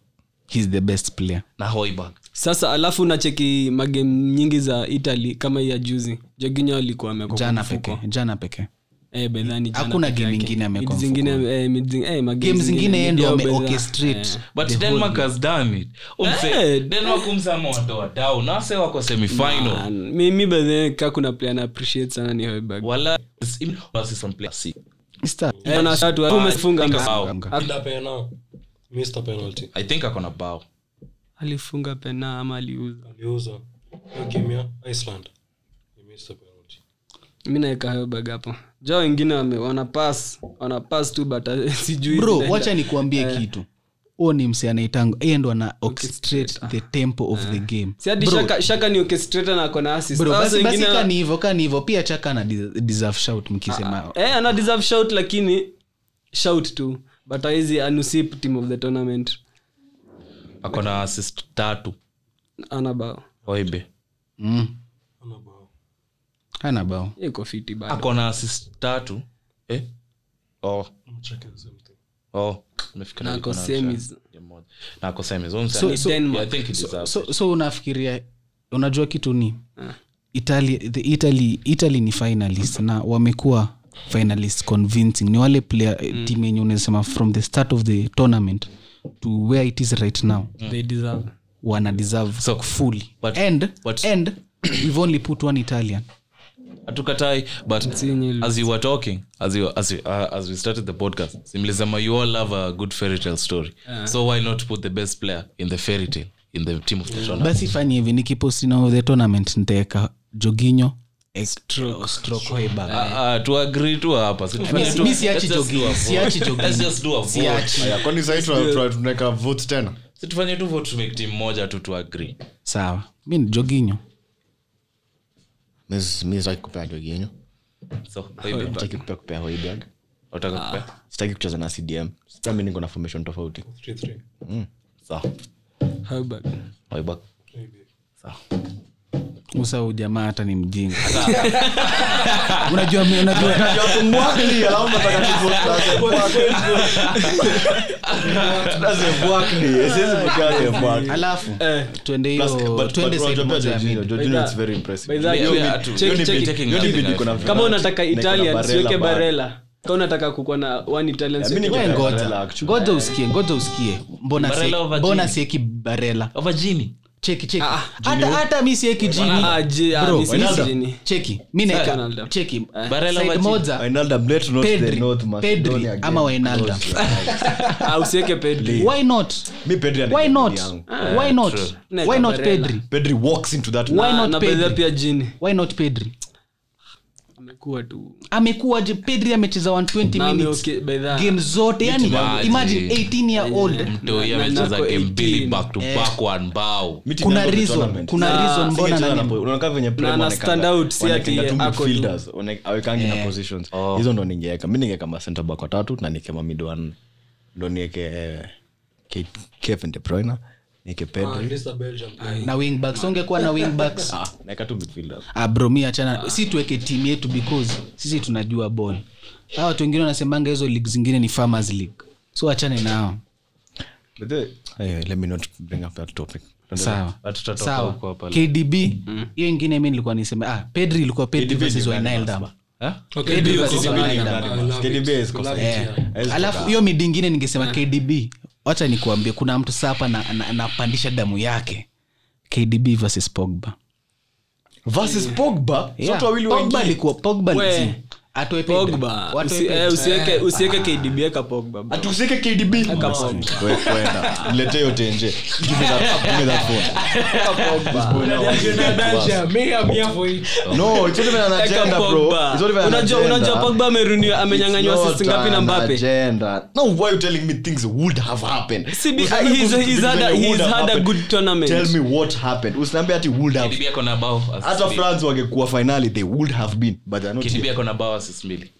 He's the best player. Na Hoiberg. Sasa alafu nacheki magame nyingi za italy kama ya juzi. Joginyo alikuwa amekwa kwa pekee jana pekee. Bedhani Hakuna game ingine zingine, ndo wako semifinal. Bedhe ka kuna player na appreciate sana ni wala player. Umefunga penalty. i think akona bao alifunga pena ama aliuza? Aliuza. Hiyo game ya Iceland. He missed a penalty. mi naweka hayo bagapo ja wengine wanapas wana pass wana pass tu but uh, sijui bro zinaenda. wacha nikuambie kitu. Huo ni mse anaitango yeye ndo ana orchestrate the tempo of the game. Siadi shaka, shaka ni orchestrator na akona assist. bro basi, basi wengine- kani hivyo kani hivyo. Pia chaka ana deserve shout mkisema eh, ana deserve shout lakini shout tu. But awezi anusip team of the tournament akona assist tatu. Ana bao. Oibe mm, Ana bao. iko fiti bado. Akona assist tatu. Eh? oh. Oh. So- unafikiria unajua kitu ni Ah. italy, the italy, italy ni finalist na wamekuwa finalist convincing. Ni wale player mm. team yenye unasema from the start of the tournament to where it is right now. They deserve. Wana deserve So, fully but- and, but- and we've only put one italian. Hatukatai but as you were talking as, you, as, you, uh, as we started the podcast simlisema you all love a good fairy tale story. So why not put the best player in the fairy tale in the team of the tournament? Basi fanye hivi nikiposti nao the tournament nitaeka joginyo tunaweka vote tena? Si tu vote to make tu tu sawa. Mi ni joginyo mi kupea joginyo sitaki kupea kupea hoiberg sitaki kucheza na cdm Sasa niko na formation tofauti. Sawa usa ujamaa hata ni mjinga. Unajua unajua alafu twende hiyo twende kama unataka italian siweke barela ka unataka kukua na one italian Yeah, mi siweke niko- We Barella, ngoja usikie ngoja usikie. Mbona sieki barela. Cheki cheki. Ah, hata hata mi sieki jini. Ah, je- Bro, mi si- Wijnaldum. sijini. cheki mi naeka. Cheki Barella side Vaji. moja. Wijnaldum, let's not the Pedri, North Pedri Macedonia game. ama Wijnaldum. Pedri. why not? Mi Pedri why not? why not? why not pedri? Pedri walks into that Why not Pedri Pedri? pia jini. Why not pedri amekuwa tu. Amekuwaje pedri amecheza 120 minutes okay, game zote yani imagine 18 year old. mtoi amecheza game mbili back to back one bao. Kuna reason, kuna Na- reason mbona na unaona venye Prem Na- na stand out, si ati ako tu. awekangi na positions. Hizo ndo ningeeka. Mi ningeeka macenter back watatu na nikema wanne ndo nieke eh, kevin de bruyne Ah, pedri this is a Belgium player. na wingbacks. Ungekuwa na wingbacks. Ah, ah, achana. Si tuweke timu yetu because sisi tunajua ball. Hawa watu wengine wanasemanga hizo league zingine ni farmers league. So achane nao. Eh, let me not bring up that topic. Sawa. But tutatoka sawa. huko hapa. kdb hiyo ingine mi nilikuwa niseme. Ah, pedri ilikuwa pedri versus Wijnaldum. Eh? Eh, alafu hiyo midi ingine ningesema kdb wacha nikuambie kuna mtu sapa anapandisha damu yake. Kdb versus pogba. Versus pogba? Yeah, sote wawili Pogba alikuwa pogba Eh, usiweke usiweke kdb eka pogba bro. atusike kdb We- kwenda nilete yote nje Give me that- give me that phone. Belgium, me, I'm here for it. No, it's not even an Eka agenda, bro. Pogba. It's not even an unajua pogba ameruniwa amenyanganywa sisi ngapi na an mbape agenda. No, why are you telling me things would have happened? Si bi- Usiniambie he's- kuhusu he's vitu had a- zenye would he's have had a happened. good tournament. Tell me what happened. Usiniambie ati would have. KDB ako na bao assist hata france wangekuwa finali they would have been but they're not Assist mbili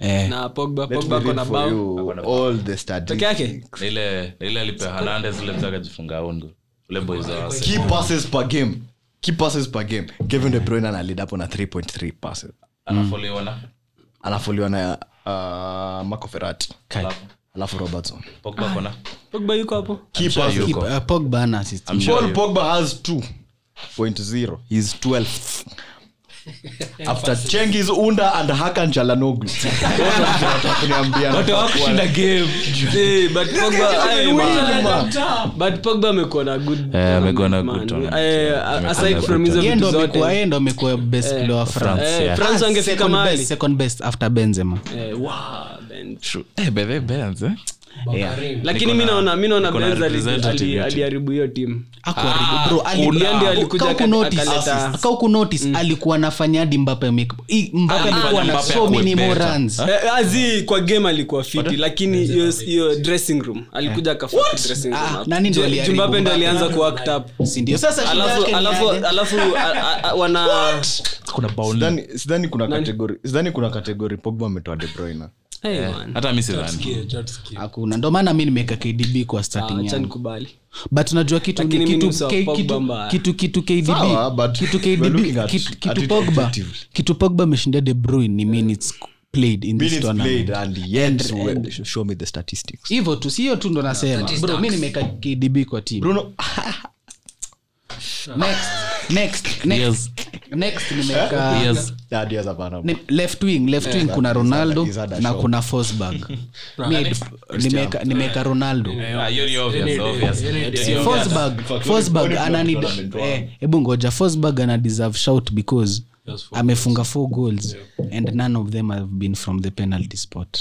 Eh, na pogba Let me pogba kona bao. all the peke yake? Ile ile alipea Hernandez ule mzee akajifunga ondo ule boys wa key passes per game. Key passes per game. Kevin de bruyne analid hapo na 3.3 passes. Anafollowiwa na anafuliwa na uh, marco ferrati alafu. Alafu robertson. Pogba ako pogba yuko hapo? Key sure yuko. uh, pogba ana assist. Sure paul pogba has 2.0 he's 12 after chengis unda and hakan chalanoglu but pogba man. but pogba amekuwa na best player wa France. France second mahali. best- second best after benzema. Eh, wow, Ben. Benz, eh? Lakini minaona mi naona mi naona aliharibu hiyo timu Hakuharibu, bro, ali- kuna- Yeye ndio alikuja Ka aka- ukunotice- akaleta- ka ukunotice, alikuwa nafanya hadi mbape alikuwa na so many. Eh, azi kwa game alikuwa fiti lakini hiyo dressing room alikuja dressing room Ah, ndo alianza kuact up. Alafu wana. Sidhani- kuna kategori sidhani kuna kategori pogba ametoa de bruyne. Hata mi sikia. hakuna. Ndo maana mi nimeweka kdb kwa Ah, but najua kitu Lakini kitu, Pogba kitu, mbaya. kitu, kitu kdb Sawa, kitu kdb kitu, kitu pogba kitu pogba ameshinda de bruyne ni minutes played in this minutes tournament. played and yet show me the statistics. Hivyo tu siyo tu ndo nasema. Bro mi nimeweka kdb kwa team. Bruno. Next next next. Yes. Next nimeweka Yes. Hapana. ni- left wing left wing kuna ronaldo na kuna fosberg nimeka nimeweka- nimeweka ronaldo. Anani eh, hebu ngoja fosberg ana deserve shout because amefunga four goals and none of them have been from the penalty spot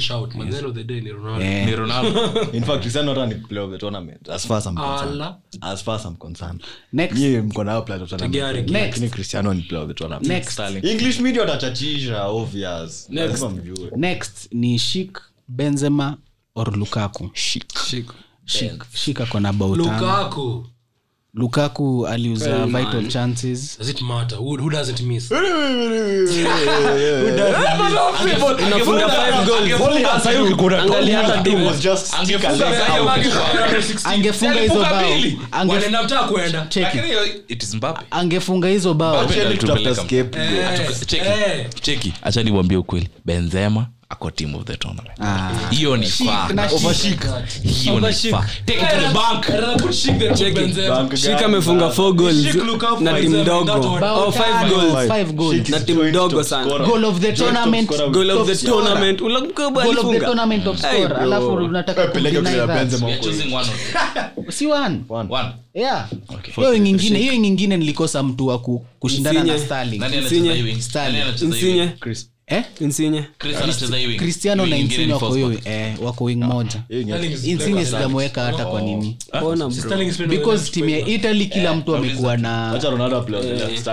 shout, man. At the end of the day, ni Ronaldo. Ni Ronaldo. in fact Cristiano hata ni player of the tournament. As far as I'm concerned. Ala. as far as I'm concerned. Next. Ni player of the tournament. Next. Sterling. english media watachachisha obvious. Lazima mjue. Next ni shik benzema or lukaku? Shik shik Chic fact. aliuza chic. vital Overshick. fact. It matter who, who doesn't miss angefunga hizo four goals Shik look out na Benzema in team oh, na timu of the tournament. scorer. goal of the Top scorer. tournament. Ulakumbuka Goal of the alifunga? tournament top Hey, scorer. bro. alafu unataka Eh, peleka kudeny kule ya that. Benzema We are huko. choosing one of si one. One. one. yeah. Hiyo nyingine hiyo nyingine nilikosa mtu wa kushindana na Insigne. Eh? Cristiano Wing na ingine wako hiyo eh, wako wing moja. Hiyo sijamweka hata kwa nini. Because timu ya italy kila mtu amekuwa na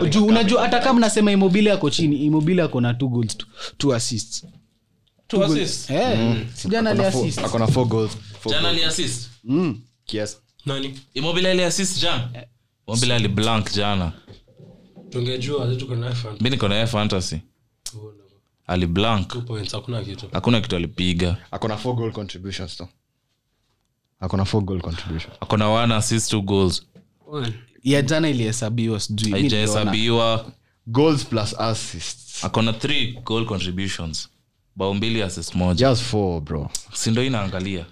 juu unajua hata kama nasema imobile ako chini imobile ako na two goals two, assists. Two assists. eh sijana ali Ako na four- assist. Ako na four goals. Four Jana ali assist. mm. Kiasi. nani? Immobile ali assist jana. Immobile ali blank jana. tungejua mi niko na fantasy two hakuna kitu. Hakuna kitu alipiga. Ako four goal contributions though. ako four goal contribution. Akona one assist two goals. Ya jana ilihesabiwa sijui mi haijahesabiwa. Goals plus assists. Akona three goal contributions. Bao mbili assist moja. Just four bro. Sindo inaangalia?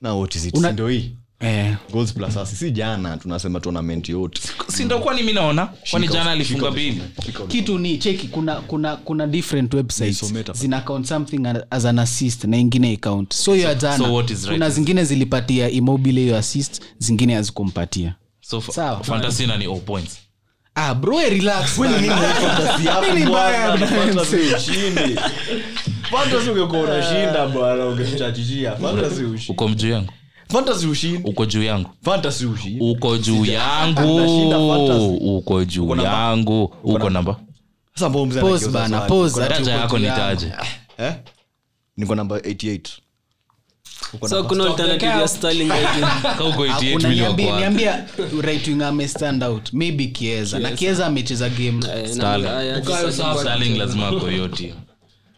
Now what is it? Una- Si hii eh, goals plus assists. Si jana tunasema tournament yote. Sindokuwa ni mi naona? Kwani jana alifunga bili kitu ni cheki kuna kuna kuna different websites zina count something as an assist na ingine icount so hiyo ya jana so right? kuna zingine zilipatia immobile hiyo assist zingine hazikumpatia. So Sawa. fantasy na ni all points. Ah bro relax bana. Mbaya fantasy ungekuwa unashinda bwana ungechachishia fantasy ushindi uko mjuu yangu uko juu yangu. Uko juu yangu. uko juu yangu. Uko namba? daraja yako nitaje niko namba 88 so kuna alternative ya Sterling right wing. Ka uko 88 Hakuna, milioni niambie- kwa niambia right wing ame stand out. Maybe kieza na kieza amecheza game. Sterling. haya, Bukayo sasa- Saka. Sterling lazima ako hiyo team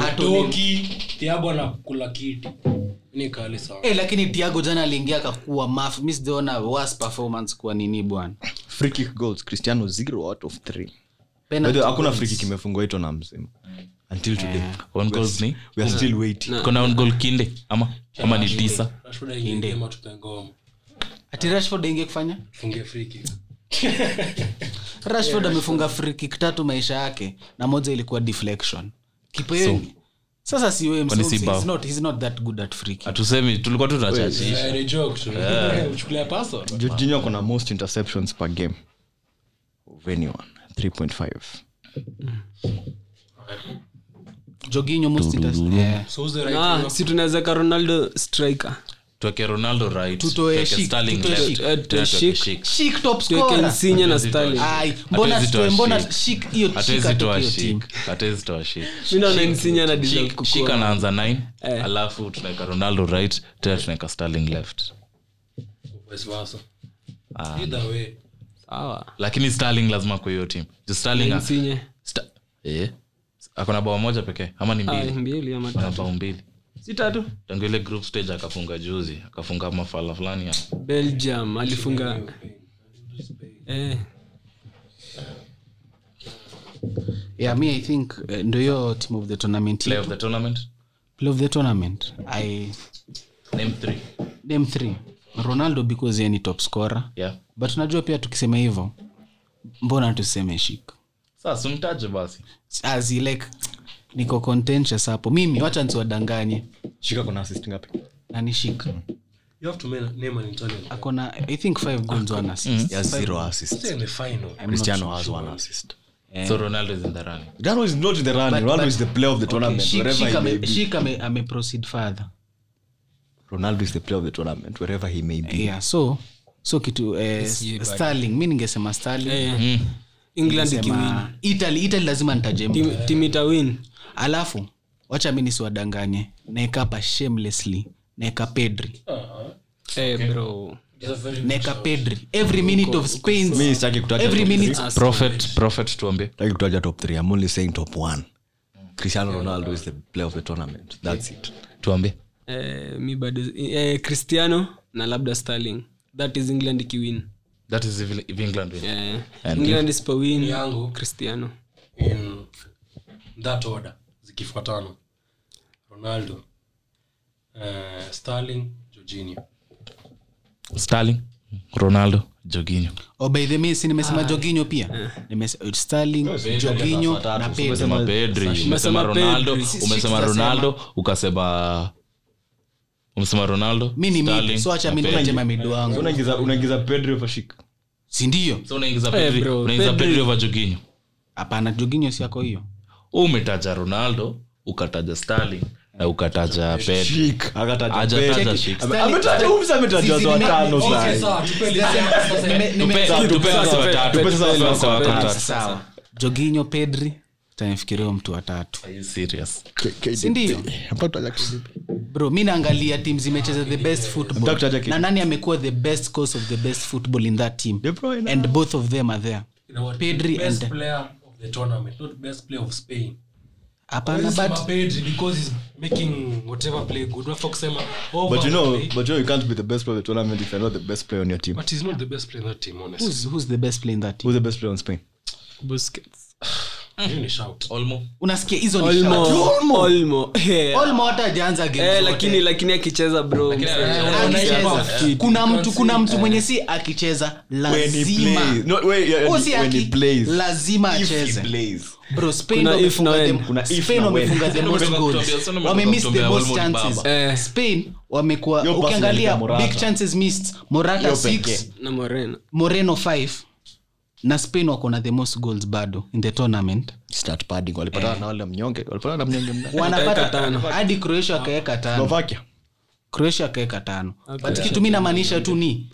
hadi hakuna hiyo award Top the cap. Ile kwa hivyo angepea pedi Top the cap. Actually, young player of the tournament ni Pep. Unakumbuka young player of the tournament kule Euro? comfortably. hakunanga hiyo award. young player Young player of the tournament. Eh, by the way, Pedri ana Friend to be deserve. that young and starting for Spain si hata starting Playing. indispensable Standing out. indispensable Can't- Hat- hatoni- toki tiago anakula kiti ni sana Eh, lakini tiago jana aliingia akakuwa maf mi sijaona worst performance kwa nini bwana Free kick goals. Cristiano zero out of three. Hakuna free kick imefungwa ito na mzima until today on goals ni we are still waiting kuna on goal kinde ama ama ni tisa ngoma ati rashford aingie kufanya fungie free kick rashford amefunga free kick tatu maisha yake na moja ilikuwa deflection kipo hiyo sasa si wewe Kwani si msee, bao? he's not, he's not that good at free kick hatusemi tulikuwa tu tunachachisha ni joke tu. Uchukulia paso. Jorginho akona most interceptions per game. Of anyone 3.5 joginyo most interest- so who's the right winger? si tunawezeka ronaldo striker tuweke ronaldo right Tutoe tuweke Schick, Sterling tutoe left, Schick. tena tuweke Schick. Schick. Chic top tuweke scorer. Insigne na Hatuwezi toa Sterling. Ai, mbona Hatuwezi toa tutoe- mbona Schick. Schick hiyo Hatuwezi Schick toa atupe hiyo Schick. team. Hatuwezi toa Schick. mi naona Insigne ana deserve Schick- kukua. Schick anaanza 9 Eh. alafu tunaweka ronaldo right tena tunaweka starling left. Ah, Either way. Sawa. lakini starling lazima kwa hiyo eh, akona bao moja pekee ama ni mbili mbili ama bao mbili si tatu. Tangu ile group stage akafunga juzi akafunga mafala fulani belgium alifunga eh, yeah me i think uh, ndo hiyo team of the tournament play of the tournament? Play of the tournament. I name three. Name three. Ronaldo because yeye ni top scorer. Yeah. But unajua pia tukisema hivyo mbona tuseme shik? Sasa umtaje basi. As he like niko contentious hapo. Mimi wacha nsiwadanganye shika kuna assist ngapi? Na ni You have to name an Italian. akona i think five goals one assist. He has zero assists Stay in the final. cristiano has one assist. So ronaldo is in the running. Ronaldo is not in the running. Ronaldo is the player of the tournament. Shik- wherever Shik he may be. Shik ame- ame proceed further. Ronaldo is the player of the tournament, wherever he may be. yeah so so kitu eh, starling mi ningesema starling eh, england ikiwin italy italy lazima nitajem Tim- tim itawin alafu wacha mi nisiwadanganye. Naekapa shamelessly. Naeka pedri. Eh, bro. Naeka pedri. Every minute of spain mi sitaki kutaja every minute prophet prophet tuambie. Sitaki kutaja top three. I'm only saying top one. Cristiano Ronaldo is the player of the tournament. That's it. tuambie. Eh, mi bado eh, cristiano na labda starling that is england ikiwin that is if, if england win. eh, And england isipowin yangu. Cristiano. In that order zikifuatana. Ronaldo uh, starling jorginho. Starling ronaldo joginyo oh, by si nimesema joginyo pia starling joginyo na pedrimesema pedri. Umesema Umesema ronaldo umesema ronaldo ukasema umesema ronaldo mi ni Sterling, mid so acha na mi Pedri. niache wangu. Unaingiza- unaingiza Pedri over sindio so unaingiza Eh, pedri unaingiza Pedri- pedri over hapana joginyo si yako hiyo umetaja ronaldo ukataja starling na ukataja joginyo pedri tanifikiria mtu watatu Are you serious? sindio bro mi naangalia tim zimecheza the best football na nani amekuwa the best cause of the best football in that team and both of them are there? Pedri and- player the tournament not best player of spain hapana but sema because he's making whatever play good unafaa kusema But you know, play. but you know, you can't be the best player of the tournament if you're not the best player on your team. but he's not the best player in that team honestly who's, who's the best player in that team Who's the best player on Spain? busquets unasikia hizo ni olmo. shout. Olmo. olmo. Eh, Olmo hata eh, zote. lakini lakini akicheza bro kuna mtu kuna mtu mwenye si akicheza lazima. Si aki- lazima acheze. bro spain wamefunga the most goals. wamemiss the most chances. Eh. spain wamekuwa ukiangalia big chances missed. Morata 6 pekee. na moreno. Moreno 5 na spain wako na the most goals bado in the tournament Start padding. Walipatana na wale mnyonge. Walipatana na mnyonge wanapata hadi croatia wakaweka tano Slovakia. Croatia akaweka tano. But kitu mi namaanisha tu ni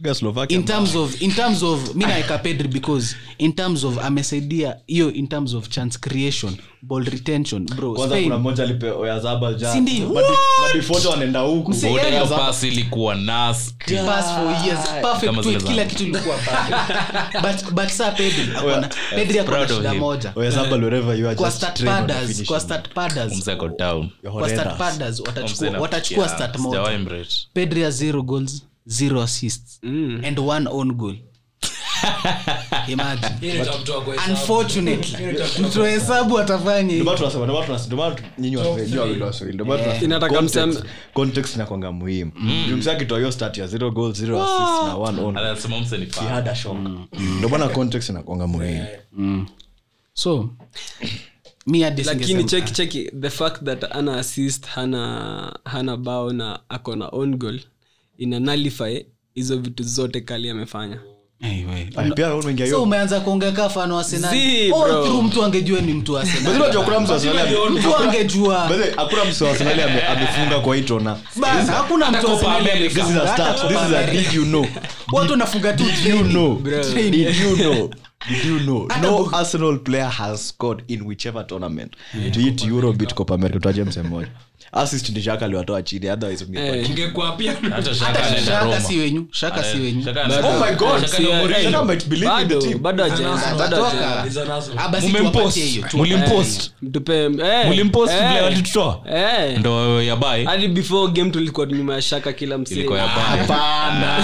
in terms of in terms of mi naeka pedri because in terms of amesaidia hiyo in terms of chance creation ball retention bro kwanza Spain, kuna mmoja alipe oyazabal ja Si ndio? Madi- What? madifoto wanaenda huku. Mse- Wote hiyo Oyazabal- pass ilikuwa nasty. pass for years. Perfect Kama zile tweet, kila kitu ilikuwa but but saa pedri akona pedri akona proud shida moja. Kwa watachukua start moja mrate. pedri has zero goals zero assists and one own goal. Imagine. Yeye nitamtoa kwa mtu hesabu atafanya Ndio hivi. maana tunasema- ndio maana tunasema- ndio maana tu- nyinyi watu- nyinyi wawili Waswahili, ndio maana tunasema Inataka context- mseme- context inakwanga muhimu. Juu msee akitoa hiyo stat ya zero goals, zero assists na one own, Anasema mse ni he had a shock. ndio maana context inakwanga muhimu. So mi hadi lakini cheki cheki the fact that ana assist hana hana bao na ako na on goal ina nullify hizo vitu zote kali amefanya. Umeingia so umeanza kuongea kaa mtu angejua ni mtu wa By the way, Arsenal. unajua kuna mtu wa Arsenal ame- mtu angejua. By the way, hakuna mtu wa amefunga kwa hii tona. Bas, hakuna mtu amefunga, watu wanafunga tu you know? Did you know? Did you know? No Arsenal player has scored in whichever tournament. To hit Euro, beat Copa America, tutaje msemo mmoja. Assist ni aliwatoa chini, otherwise Shaka shaka si wenyu shaka si Shaka. Shaka. Shaka ndo hadi before game tulikuwa nyuma ya shaka kila msee. ilikuwa ya bai Hapana.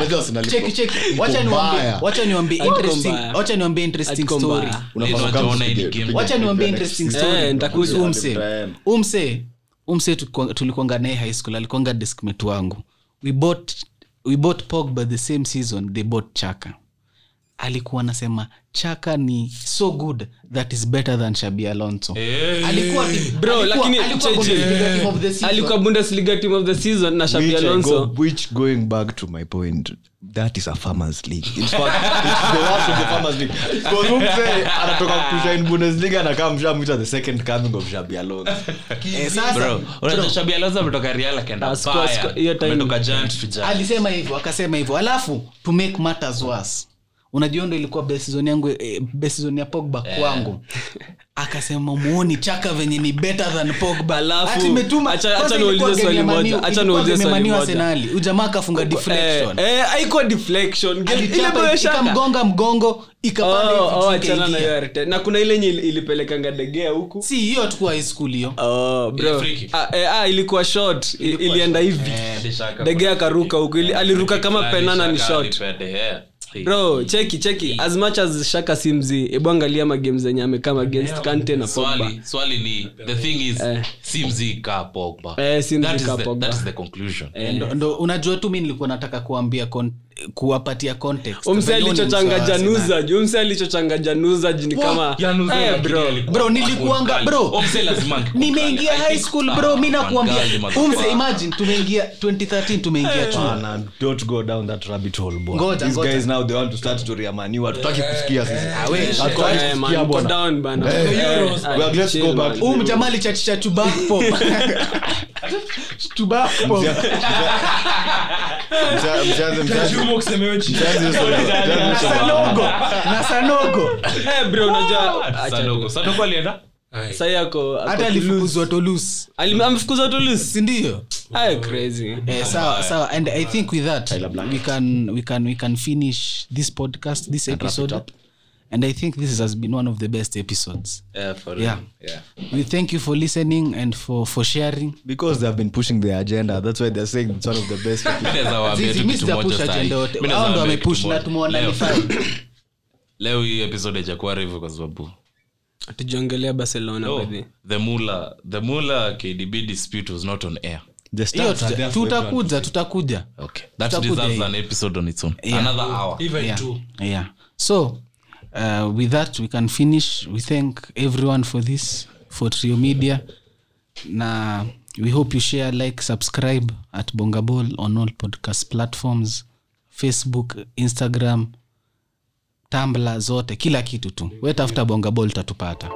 By the way, Arsenal cheki iko- cheki. Iko wacha niwaambie mbaya. wacha niwaambie Haiko interesting mbaya. wacha niwaambie interesting Haiko story mbaya. Unafaa Ndio kama naona hii ni tupige- game. tupige- wacha niwaambie interesting story. nitakuja. kuhusu umse umse umse tulikuanga naye high school alikuanga diskmet wangu. We bought, we bought pogba the same season they bought chaka alikuwa anasema chaka ni so good that is better than shabi alonso. Alikuwa Bro, alikuwa- alikuwa. Bundesliga team of the season. alikuwa bundesliga team of the season na shabi Which alonso go- which going back to my point that is a farmers league. In fact it's the worst of the farmers league. Because umse anatoka kushain bundesliga anakaa mshamwita the second coming of shabi Alonso? Eh, sasa unajua Xabi Alonso ametoka real akaenda squad- Bayern. squad- hiyo time- Ametoka giant to giant. alisema hivyo akasema hivyo. Alafu to make matters worse unajua ndo ilikuwa best yangu eh, best ya pogba kwangu. Akasema muoni chaka venye ni better than pogba. Arsenali. ujamaa akafunga deflection. Eh, eh, haikuwa deflection. Ikamgonga mgongo ikapanda Oh, oh, na na kuna ile nye ilipelekanga degea huku? Si hiyo tukuwa high school hiyo. Oh, bro. Ah, eh, ah, ilikuwa short. Ilienda hivi. Degea akaruka huku. Aliruka kama penana ni short bro cheki cheki. As much as shaka simzi ebu angalia magame zenye amekama against kante na pogba. swali swali ni the thing is Eh. simzi ka pogba. Eh, si that mzi is ka the, that is the conclusion. Ndo, ndo unajua tu mi nilikuwa nataka kuambia kon, kuwapatia context. Umse alichochanga januza juu mse alichochanga januza jini kama Eh, bro. bro nilikuanga bro nimeingia. High school ah, bro mi nakuambia. umse imagine tumeingia 2013 tumeingia chuo Bana, don't go down that rabbit hole boy. Ngoja, These ngoja. guys now they want to start story ya Man U. Hatutaki kusikia sisi. we, Hatutaki Eh, ah, hiyo na sanogo Eh, bro unajua. Sanogo. Sanogo alienda Aye. Ako ako hata alifukuzwa tolus amefukuzwa Toulouse sindio Aye, crazy Eh, sawa sawa and i think with that we can we can we can finish this podcast this episode and i think this has been one of the best episodes. Yeah, for Yeah. yeah. we thank you for listening and for for sharing. Because they have been pushing their agenda. That's why they're saying it's one of the best. Agenda ndo wamepush na tumeona Leo- ni leo hii episode haijakuwa hivyo kwa sababu. Tujiongelea barcelona no, the mula the mula kdb dispute was not on air. Tutakuja tutakuja. Okay. That Tutakuja deserves an episode on its own. Yeah. another hour. Even yeah. two. Yeah. So uh, with that we can finish. We thank everyone for this for trio media. Na we hope you share like subscribe at bongaball on all podcast platforms facebook instagram tambla zote kila kitu tu. Wetafuta bongaball tatupata